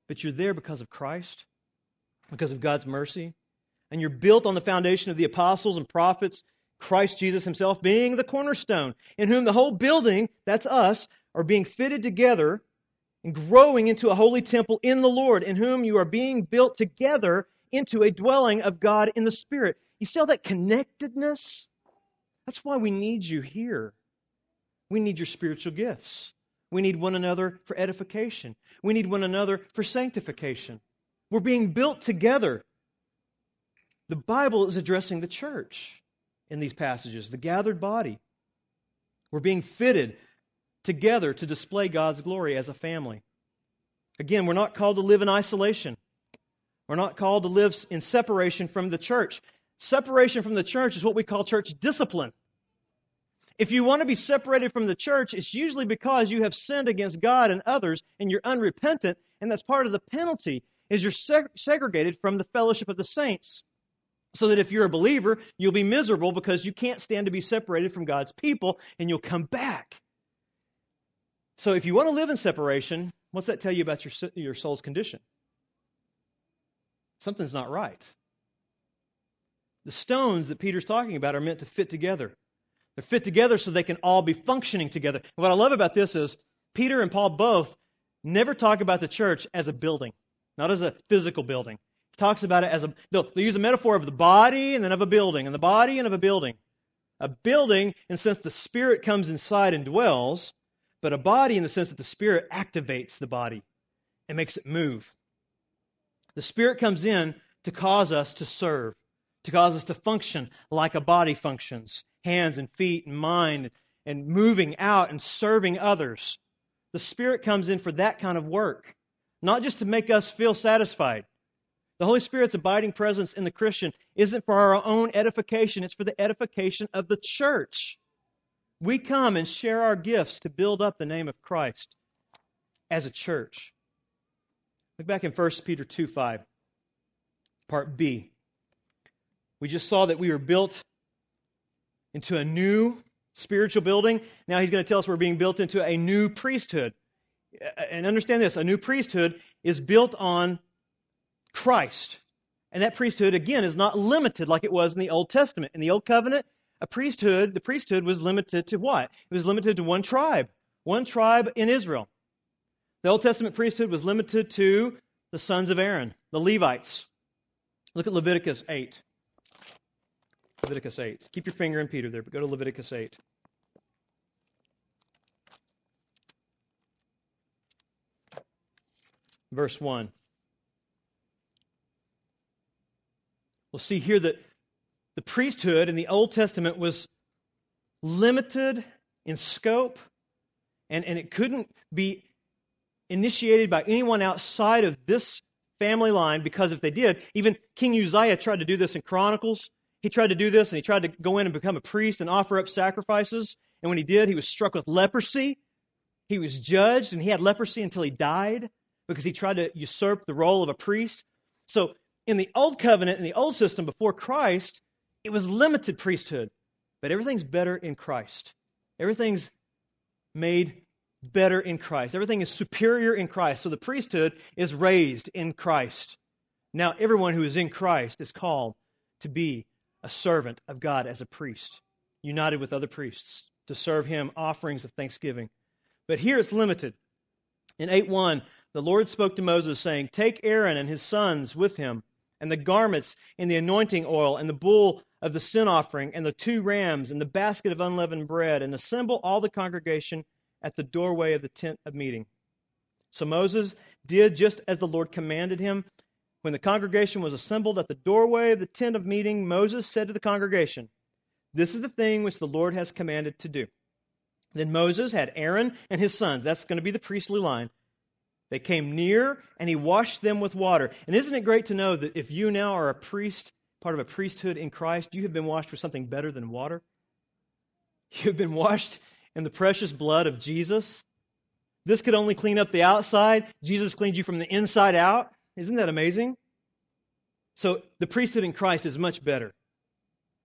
But you're there because of Christ, because of God's mercy. And you're built on the foundation of the apostles and prophets, Christ Jesus himself being the cornerstone, in whom the whole building, that's us, are being fitted together and growing into a holy temple in the Lord, in whom you are being built together into a dwelling of God in the Spirit. You see all that connectedness? That's why we need you here. We need your spiritual gifts. We need one another for edification. We need one another for sanctification. We're being built together. The Bible is addressing the church in these passages, the gathered body. We're being fitted together to display God's glory as a family. Again, we're not called to live in isolation. We're not called to live in separation from the church. Separation from the church is what we call church discipline. If you want to be separated from the church, it's usually because you have sinned against God and others and you're unrepentant, and that's part of the penalty is you're seg- segregated from the fellowship of the saints. So that if you're a believer, you'll be miserable because you can't stand to be separated from God's people and you'll come back. So if you want to live in separation, what's that tell you about your, your soul's condition? Something's not right. The stones that Peter's talking about are meant to fit together. They're fit together so they can all be functioning together. And what I love about this is Peter and Paul both never talk about the church as a building, not as a physical building. Talks about it as a they'll, they'll use a metaphor of the body and then of a building, and the body and of a building. A building in the sense the spirit comes inside and dwells, but a body in the sense that the spirit activates the body and makes it move. The spirit comes in to cause us to serve, to cause us to function like a body functions hands and feet and mind and moving out and serving others. The Spirit comes in for that kind of work, not just to make us feel satisfied. The Holy Spirit's abiding presence in the Christian isn't for our own edification, it's for the edification of the church. We come and share our gifts to build up the name of Christ as a church. Look back in 1 Peter 2 5. Part B. We just saw that we were built into a new spiritual building. Now he's going to tell us we're being built into a new priesthood. And understand this a new priesthood is built on Christ. And that priesthood, again, is not limited like it was in the Old Testament. In the Old Covenant, a priesthood, the priesthood was limited to what? It was limited to one tribe, one tribe in Israel. The Old Testament priesthood was limited to the sons of Aaron, the Levites. Look at Leviticus 8. Leviticus 8. Keep your finger in Peter there, but go to Leviticus 8. Verse 1. We'll see here that the priesthood in the Old Testament was limited in scope, and, and it couldn't be initiated by anyone outside of this family line because if they did, even King Uzziah tried to do this in Chronicles. He tried to do this and he tried to go in and become a priest and offer up sacrifices. And when he did, he was struck with leprosy. He was judged and he had leprosy until he died because he tried to usurp the role of a priest. So in the old covenant, in the old system before Christ, it was limited priesthood. But everything's better in Christ. Everything's made better in Christ. Everything is superior in Christ. So the priesthood is raised in Christ. Now everyone who is in Christ is called to be a servant of God as a priest, united with other priests to serve him offerings of thanksgiving. But here it's limited. In 8 1, the Lord spoke to Moses, saying, Take Aaron and his sons with him, and the garments and the anointing oil, and the bull of the sin offering, and the two rams, and the basket of unleavened bread, and assemble all the congregation at the doorway of the tent of meeting. So Moses did just as the Lord commanded him. When the congregation was assembled at the doorway of the tent of meeting, Moses said to the congregation, This is the thing which the Lord has commanded to do. Then Moses had Aaron and his sons. That's going to be the priestly line. They came near and he washed them with water. And isn't it great to know that if you now are a priest, part of a priesthood in Christ, you have been washed with something better than water? You've been washed in the precious blood of Jesus. This could only clean up the outside. Jesus cleaned you from the inside out. Isn't that amazing? So the priesthood in Christ is much better.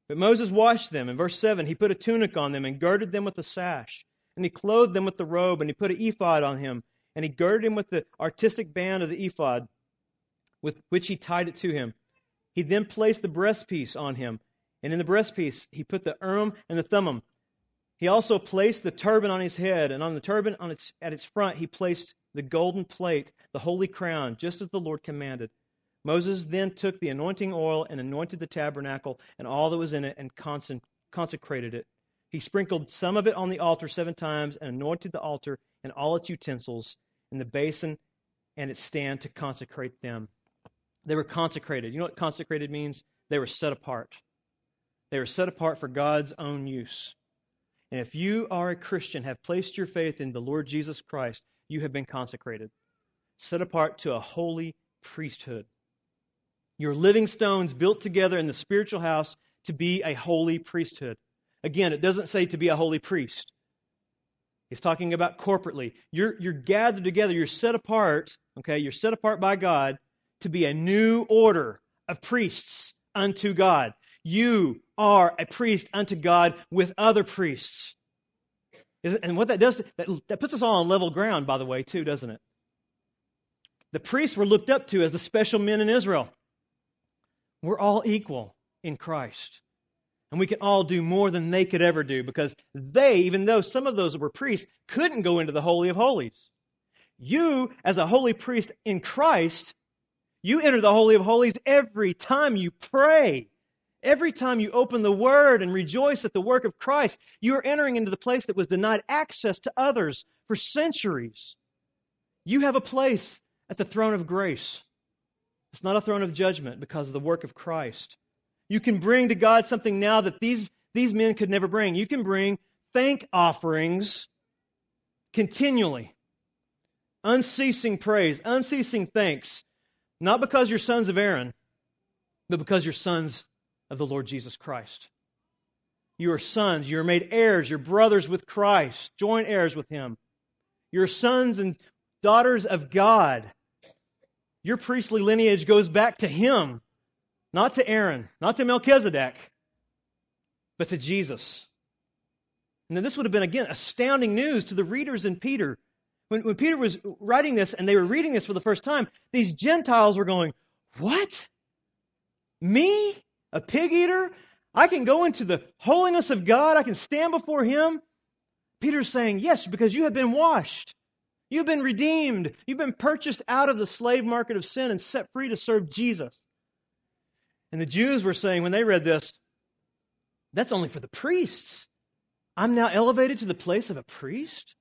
But Moses washed them. In verse 7, he put a tunic on them and girded them with a sash. And he clothed them with the robe, and he put an ephod on him. And he girded him with the artistic band of the ephod, with which he tied it to him. He then placed the breastpiece on him. And in the breastpiece, he put the urim and the thummim. He also placed the turban on his head, and on the turban on its, at its front, he placed the golden plate, the holy crown, just as the Lord commanded. Moses then took the anointing oil and anointed the tabernacle and all that was in it and consecrated it. He sprinkled some of it on the altar seven times and anointed the altar and all its utensils and the basin and its stand to consecrate them. They were consecrated. You know what consecrated means? They were set apart. They were set apart for God's own use. And if you are a Christian, have placed your faith in the Lord Jesus Christ, you have been consecrated, set apart to a holy priesthood. You're living stones built together in the spiritual house to be a holy priesthood. Again, it doesn't say to be a holy priest. It's talking about corporately. You're, you're gathered together, you're set apart, okay? You're set apart by God to be a new order of priests unto God. You are a priest unto God with other priests. And what that does, that, that puts us all on level ground, by the way, too, doesn't it? The priests were looked up to as the special men in Israel. We're all equal in Christ. And we can all do more than they could ever do because they, even though some of those were priests, couldn't go into the Holy of Holies. You, as a holy priest in Christ, you enter the Holy of Holies every time you pray. Every time you open the Word and rejoice at the work of Christ, you are entering into the place that was denied access to others for centuries. You have a place at the throne of grace. It's not a throne of judgment because of the work of Christ. You can bring to God something now that these, these men could never bring. You can bring thank offerings continually, unceasing praise, unceasing thanks, not because you're sons of Aaron, but because you're sons of the Lord Jesus Christ. You are sons. You are made heirs. You're brothers with Christ, joint heirs with Him. You're sons and daughters of God. Your priestly lineage goes back to Him, Not to Aaron, not to Melchizedek, but to Jesus. And then this would have been, again, astounding news to the readers in Peter. When, when Peter was writing this and they were reading this for the first time, these Gentiles were going, What? Me? A pig eater? I can go into the holiness of God. I can stand before Him. Peter's saying, Yes, because you have been washed. You've been redeemed. You've been purchased out of the slave market of sin and set free to serve Jesus. And the Jews were saying, when they read this, that's only for the priests. I'm now elevated to the place of a priest?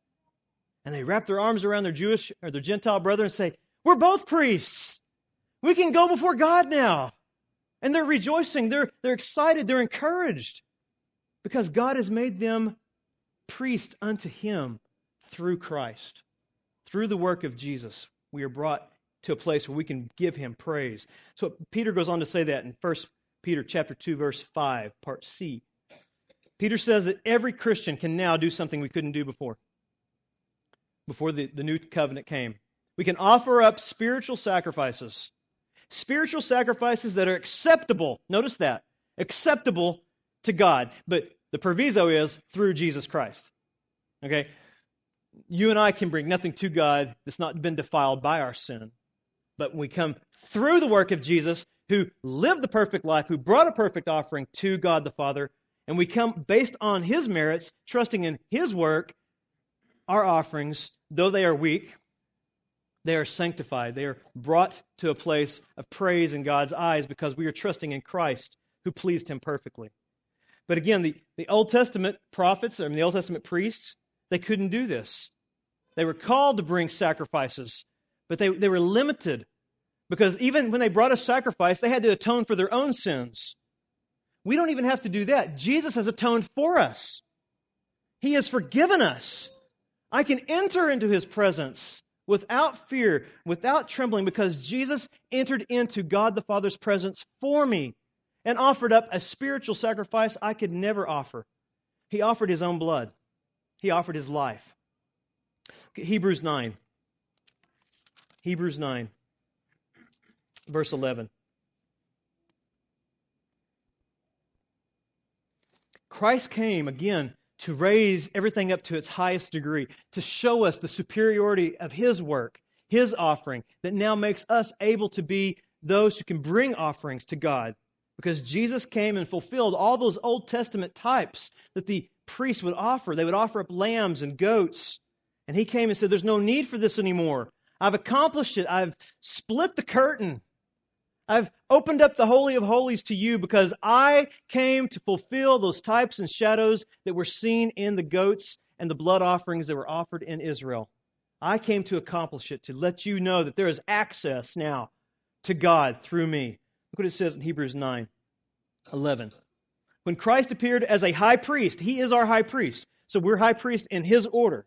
And they wrap their arms around their Jewish or their Gentile brother and say, We're both priests. We can go before God now. And they're rejoicing. They're, they're excited. They're encouraged because God has made them priests unto Him through Christ. Through the work of Jesus, we are brought to a place where we can give Him praise. So Peter goes on to say that in 1 Peter chapter 2, verse 5, part C. Peter says that every Christian can now do something we couldn't do before, before the, the new covenant came. We can offer up spiritual sacrifices spiritual sacrifices that are acceptable. Notice that. Acceptable to God. But the proviso is through Jesus Christ. Okay? You and I can bring nothing to God that's not been defiled by our sin. But when we come through the work of Jesus, who lived the perfect life, who brought a perfect offering to God the Father, and we come based on his merits, trusting in his work, our offerings, though they are weak, they are sanctified. They are brought to a place of praise in God's eyes because we are trusting in Christ who pleased him perfectly. But again, the, the Old Testament prophets, mean, the Old Testament priests, they couldn't do this. They were called to bring sacrifices, but they, they were limited because even when they brought a sacrifice, they had to atone for their own sins. We don't even have to do that. Jesus has atoned for us, He has forgiven us. I can enter into His presence without fear, without trembling, because Jesus entered into God the Father's presence for me and offered up a spiritual sacrifice I could never offer. He offered his own blood, he offered his life. Hebrews 9. Hebrews 9, verse 11. Christ came again to raise everything up to its highest degree, to show us the superiority of His work, His offering, that now makes us able to be those who can bring offerings to God. Because Jesus came and fulfilled all those Old Testament types that the priests would offer. They would offer up lambs and goats. And He came and said, There's no need for this anymore. I've accomplished it. I've split the curtain. I've opened up the Holy of Holies to you because I came to fulfill those types and shadows that were seen in the goats and the blood offerings that were offered in Israel. I came to accomplish it, to let you know that there is access now to God through me. Look what it says in Hebrews 9 11. When Christ appeared as a high priest, he is our high priest. So we're high priest in his order.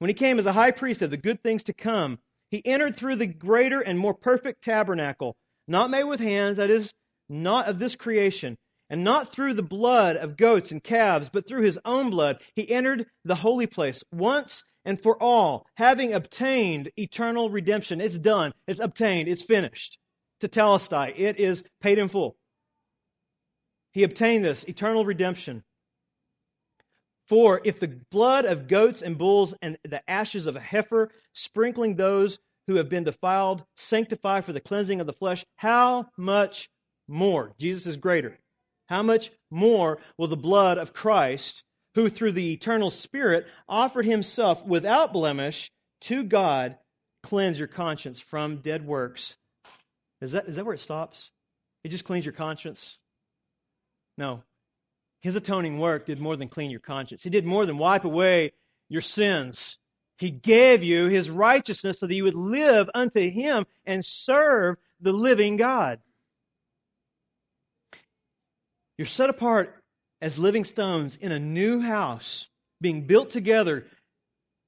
When he came as a high priest of the good things to come, he entered through the greater and more perfect tabernacle not made with hands, that is, not of this creation, and not through the blood of goats and calves, but through his own blood, he entered the holy place once and for all, having obtained eternal redemption. It's done, it's obtained, it's finished. Tetelestai, it is paid in full. He obtained this eternal redemption. For if the blood of goats and bulls and the ashes of a heifer, sprinkling those who have been defiled, sanctify for the cleansing of the flesh, how much more? Jesus is greater. How much more will the blood of Christ, who through the eternal Spirit offered himself without blemish to God, cleanse your conscience from dead works? Is that, is that where it stops? It just cleans your conscience? No. His atoning work did more than clean your conscience. He did more than wipe away your sins. He gave you his righteousness so that you would live unto him and serve the living God. You're set apart as living stones in a new house, being built together,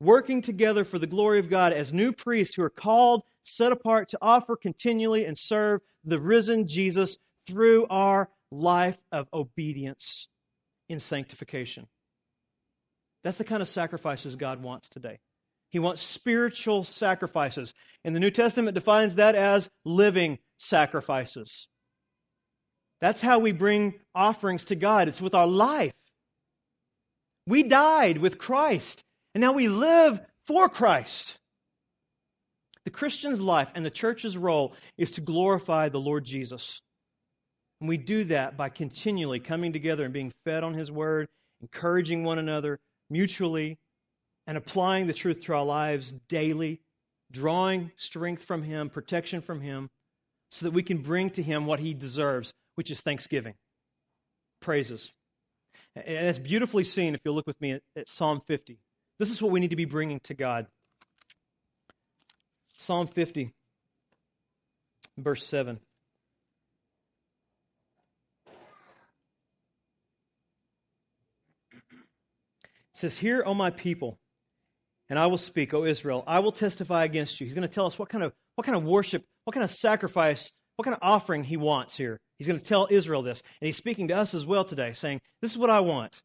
working together for the glory of God as new priests who are called, set apart to offer continually and serve the risen Jesus through our life of obedience in sanctification. That's the kind of sacrifices God wants today. He wants spiritual sacrifices. And the New Testament defines that as living sacrifices. That's how we bring offerings to God. It's with our life. We died with Christ, and now we live for Christ. The Christian's life and the church's role is to glorify the Lord Jesus. And we do that by continually coming together and being fed on His Word, encouraging one another mutually, and applying the truth to our lives daily, drawing strength from Him, protection from Him, so that we can bring to Him what He deserves, which is thanksgiving, praises. And it's beautifully seen if you'll look with me at, at Psalm 50. This is what we need to be bringing to God. Psalm 50, verse 7. It says, Hear, O my people, and I will speak, O Israel. I will testify against you. He's going to tell us what kind of what kind of worship, what kind of sacrifice, what kind of offering he wants here. He's going to tell Israel this. And he's speaking to us as well today, saying, This is what I want.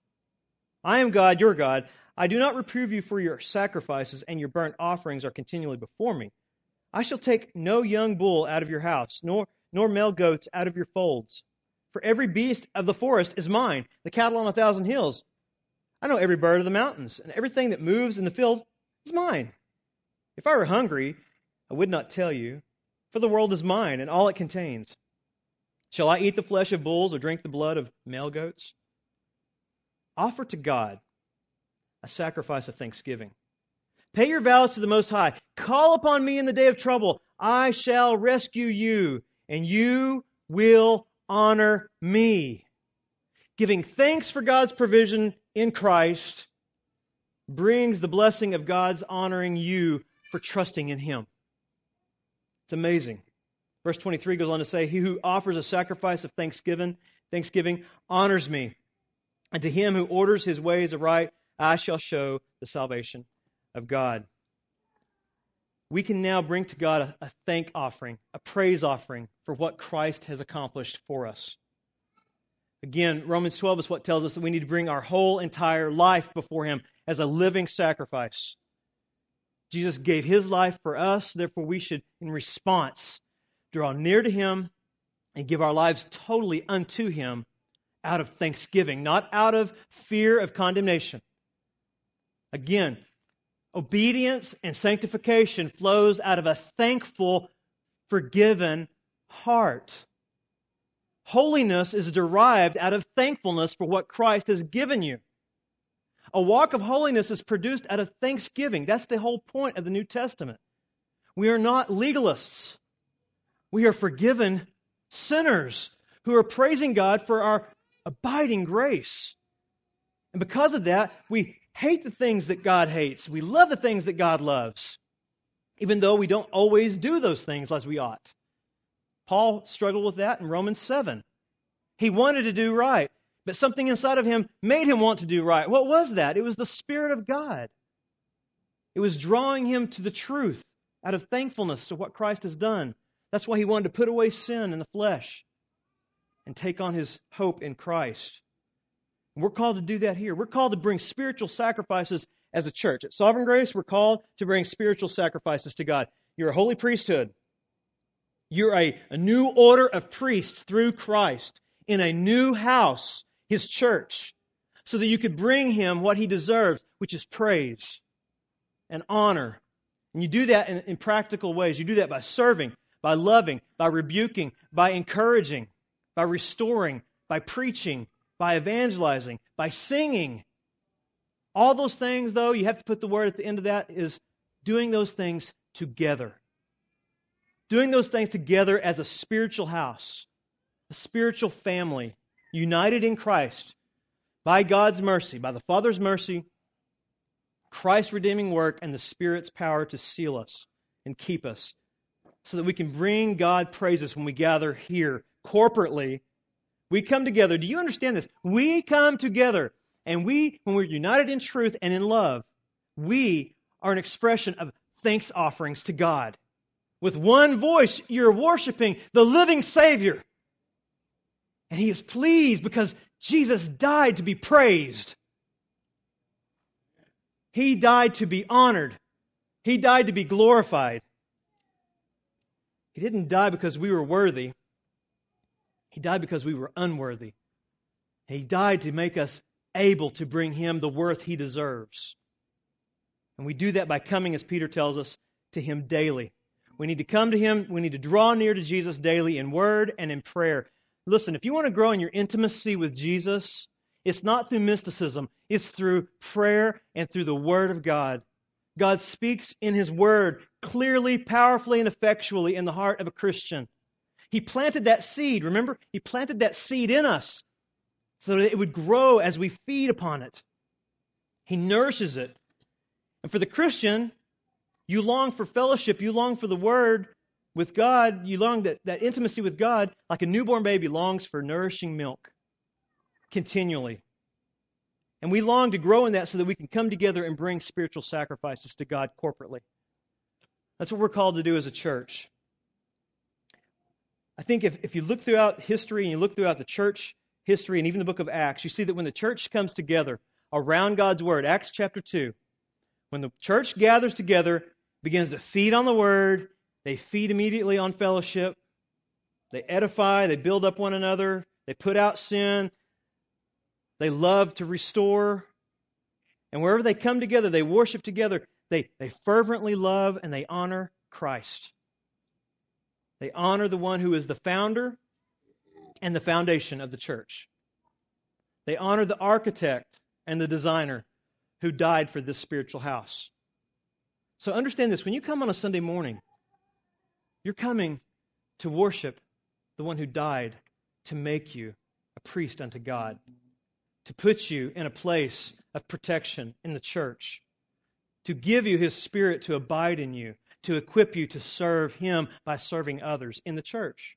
I am God, your God. I do not reprove you for your sacrifices, and your burnt offerings are continually before me. I shall take no young bull out of your house, nor, nor male goats out of your folds. For every beast of the forest is mine, the cattle on a thousand hills. I know every bird of the mountains, and everything that moves in the field is mine. If I were hungry, I would not tell you, for the world is mine and all it contains. Shall I eat the flesh of bulls or drink the blood of male goats? Offer to God a sacrifice of thanksgiving. Pay your vows to the Most High. Call upon me in the day of trouble. I shall rescue you, and you will honor me. Giving thanks for God's provision in Christ brings the blessing of God's honoring you for trusting in Him. It's amazing. Verse 23 goes on to say, He who offers a sacrifice of thanksgiving, thanksgiving honors me. And to him who orders his ways aright, I shall show the salvation of God. We can now bring to God a, a thank offering, a praise offering for what Christ has accomplished for us. Again, Romans 12 is what tells us that we need to bring our whole entire life before Him as a living sacrifice. Jesus gave His life for us, therefore, we should, in response, draw near to Him and give our lives totally unto Him out of thanksgiving, not out of fear of condemnation. Again, obedience and sanctification flows out of a thankful, forgiven heart. Holiness is derived out of thankfulness for what Christ has given you. A walk of holiness is produced out of thanksgiving. That's the whole point of the New Testament. We are not legalists. We are forgiven sinners who are praising God for our abiding grace. And because of that, we hate the things that God hates. We love the things that God loves, even though we don't always do those things as we ought. Paul struggled with that in Romans 7. He wanted to do right, but something inside of him made him want to do right. What was that? It was the Spirit of God. It was drawing him to the truth out of thankfulness to what Christ has done. That's why he wanted to put away sin in the flesh and take on his hope in Christ. We're called to do that here. We're called to bring spiritual sacrifices as a church. At Sovereign Grace, we're called to bring spiritual sacrifices to God. You're a holy priesthood. You're a, a new order of priests through Christ in a new house, his church, so that you could bring him what he deserves, which is praise and honor. And you do that in, in practical ways. You do that by serving, by loving, by rebuking, by encouraging, by restoring, by preaching, by evangelizing, by singing. All those things, though, you have to put the word at the end of that, is doing those things together. Doing those things together as a spiritual house, a spiritual family, united in Christ by God's mercy, by the Father's mercy, Christ's redeeming work, and the Spirit's power to seal us and keep us so that we can bring God praises when we gather here corporately we come together. Do you understand this? We come together, and we, when we're united in truth and in love, we are an expression of thanks offerings to God. With one voice, you're worshiping the living Savior. And He is pleased because Jesus died to be praised. He died to be honored. He died to be glorified. He didn't die because we were worthy. He died because we were unworthy. He died to make us able to bring him the worth he deserves. And we do that by coming, as Peter tells us, to him daily. We need to come to him. We need to draw near to Jesus daily in word and in prayer. Listen, if you want to grow in your intimacy with Jesus, it's not through mysticism, it's through prayer and through the word of God. God speaks in his word clearly, powerfully, and effectually in the heart of a Christian. He planted that seed, remember? He planted that seed in us so that it would grow as we feed upon it. He nourishes it. And for the Christian, you long for fellowship, you long for the Word with God, you long that, that intimacy with God, like a newborn baby longs for nourishing milk continually. And we long to grow in that so that we can come together and bring spiritual sacrifices to God corporately. That's what we're called to do as a church. I think if, if you look throughout history and you look throughout the church history and even the book of Acts, you see that when the church comes together around God's Word, Acts chapter 2, when the church gathers together, begins to feed on the word, they feed immediately on fellowship, they edify, they build up one another, they put out sin, they love to restore. And wherever they come together, they worship together, they, they fervently love and they honor Christ. They honor the one who is the founder and the foundation of the church. They honor the architect and the designer who died for this spiritual house. So understand this when you come on a Sunday morning, you're coming to worship the one who died to make you a priest unto God, to put you in a place of protection in the church, to give you his spirit to abide in you, to equip you to serve him by serving others in the church.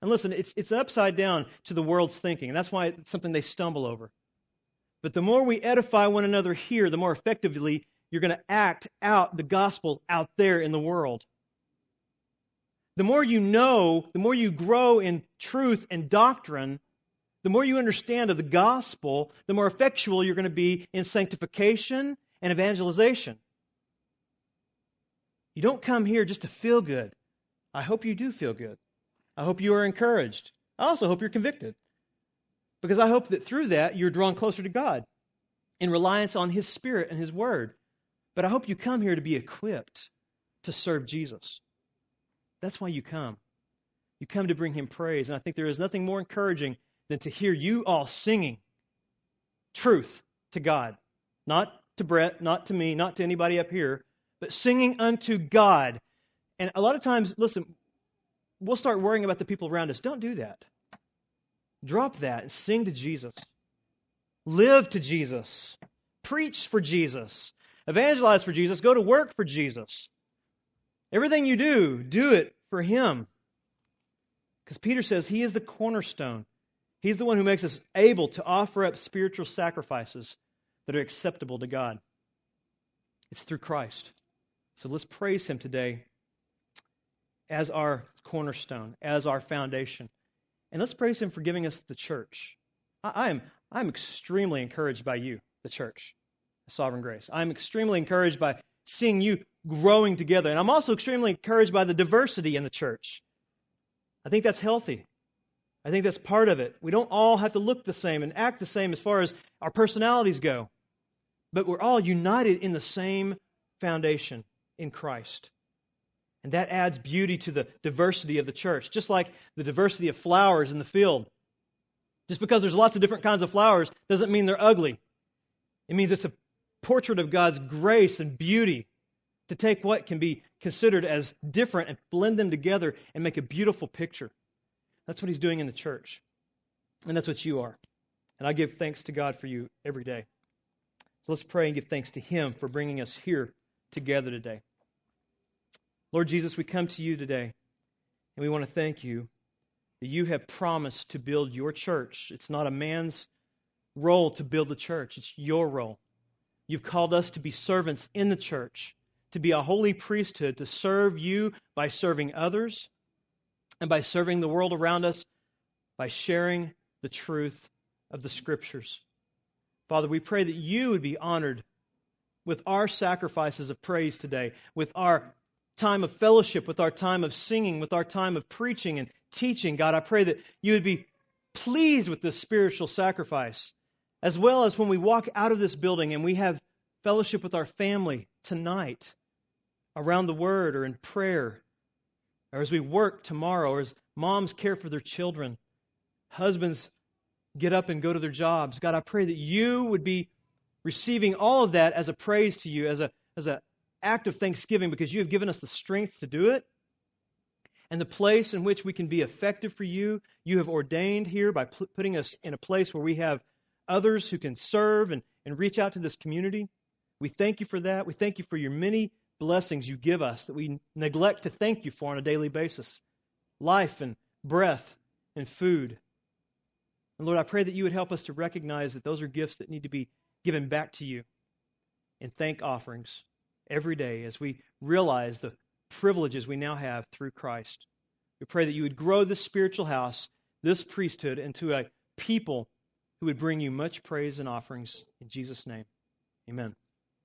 And listen, it's, it's upside down to the world's thinking, and that's why it's something they stumble over. But the more we edify one another here, the more effectively you're going to act out the gospel out there in the world. The more you know, the more you grow in truth and doctrine, the more you understand of the gospel, the more effectual you're going to be in sanctification and evangelization. You don't come here just to feel good. I hope you do feel good. I hope you are encouraged. I also hope you're convicted. Because I hope that through that you're drawn closer to God in reliance on His Spirit and His Word. But I hope you come here to be equipped to serve Jesus. That's why you come. You come to bring Him praise. And I think there is nothing more encouraging than to hear you all singing truth to God. Not to Brett, not to me, not to anybody up here, but singing unto God. And a lot of times, listen, we'll start worrying about the people around us. Don't do that. Drop that and sing to Jesus. Live to Jesus. Preach for Jesus. Evangelize for Jesus. Go to work for Jesus. Everything you do, do it for Him. Because Peter says He is the cornerstone. He's the one who makes us able to offer up spiritual sacrifices that are acceptable to God. It's through Christ. So let's praise Him today as our cornerstone, as our foundation. And let's praise Him for giving us the church. I, am I'm extremely encouraged by you, the church, Sovereign Grace. I'm extremely encouraged by seeing you growing together. And I'm also extremely encouraged by the diversity in the church. I think that's healthy. I think that's part of it. We don't all have to look the same and act the same as far as our personalities go, but we're all united in the same foundation in Christ. And that adds beauty to the diversity of the church, just like the diversity of flowers in the field. Just because there's lots of different kinds of flowers doesn't mean they're ugly. It means it's a portrait of God's grace and beauty to take what can be considered as different and blend them together and make a beautiful picture. That's what He's doing in the church. And that's what you are. And I give thanks to God for you every day. So let's pray and give thanks to Him for bringing us here together today. Lord Jesus, we come to you today, and we want to thank you that you have promised to build your church. It's not a man's role to build the church, it's your role. You've called us to be servants in the church, to be a holy priesthood, to serve you by serving others and by serving the world around us by sharing the truth of the scriptures. Father, we pray that you would be honored with our sacrifices of praise today, with our time of fellowship, with our time of singing, with our time of preaching and teaching. God, I pray that you would be pleased with this spiritual sacrifice, as well as when we walk out of this building and we have fellowship with our family tonight around the word or in prayer, or as we work tomorrow, or as moms care for their children, husbands get up and go to their jobs. God, I pray that you would be receiving all of that as a praise to you, as a as an act of thanksgiving, because you have given us the strength to do it. And the place in which we can be effective for you, you have ordained here by putting us in a place where we have others who can serve and, and reach out to this community. We thank you for that. We thank you for your many blessings you give us that we neglect to thank you for on a daily basis life and breath and food. And Lord, I pray that you would help us to recognize that those are gifts that need to be given back to you in thank offerings every day as we realize the privileges we now have through Christ. We pray that you would grow this spiritual house, this priesthood, into a people who would bring you much praise and offerings. In Jesus' name, amen.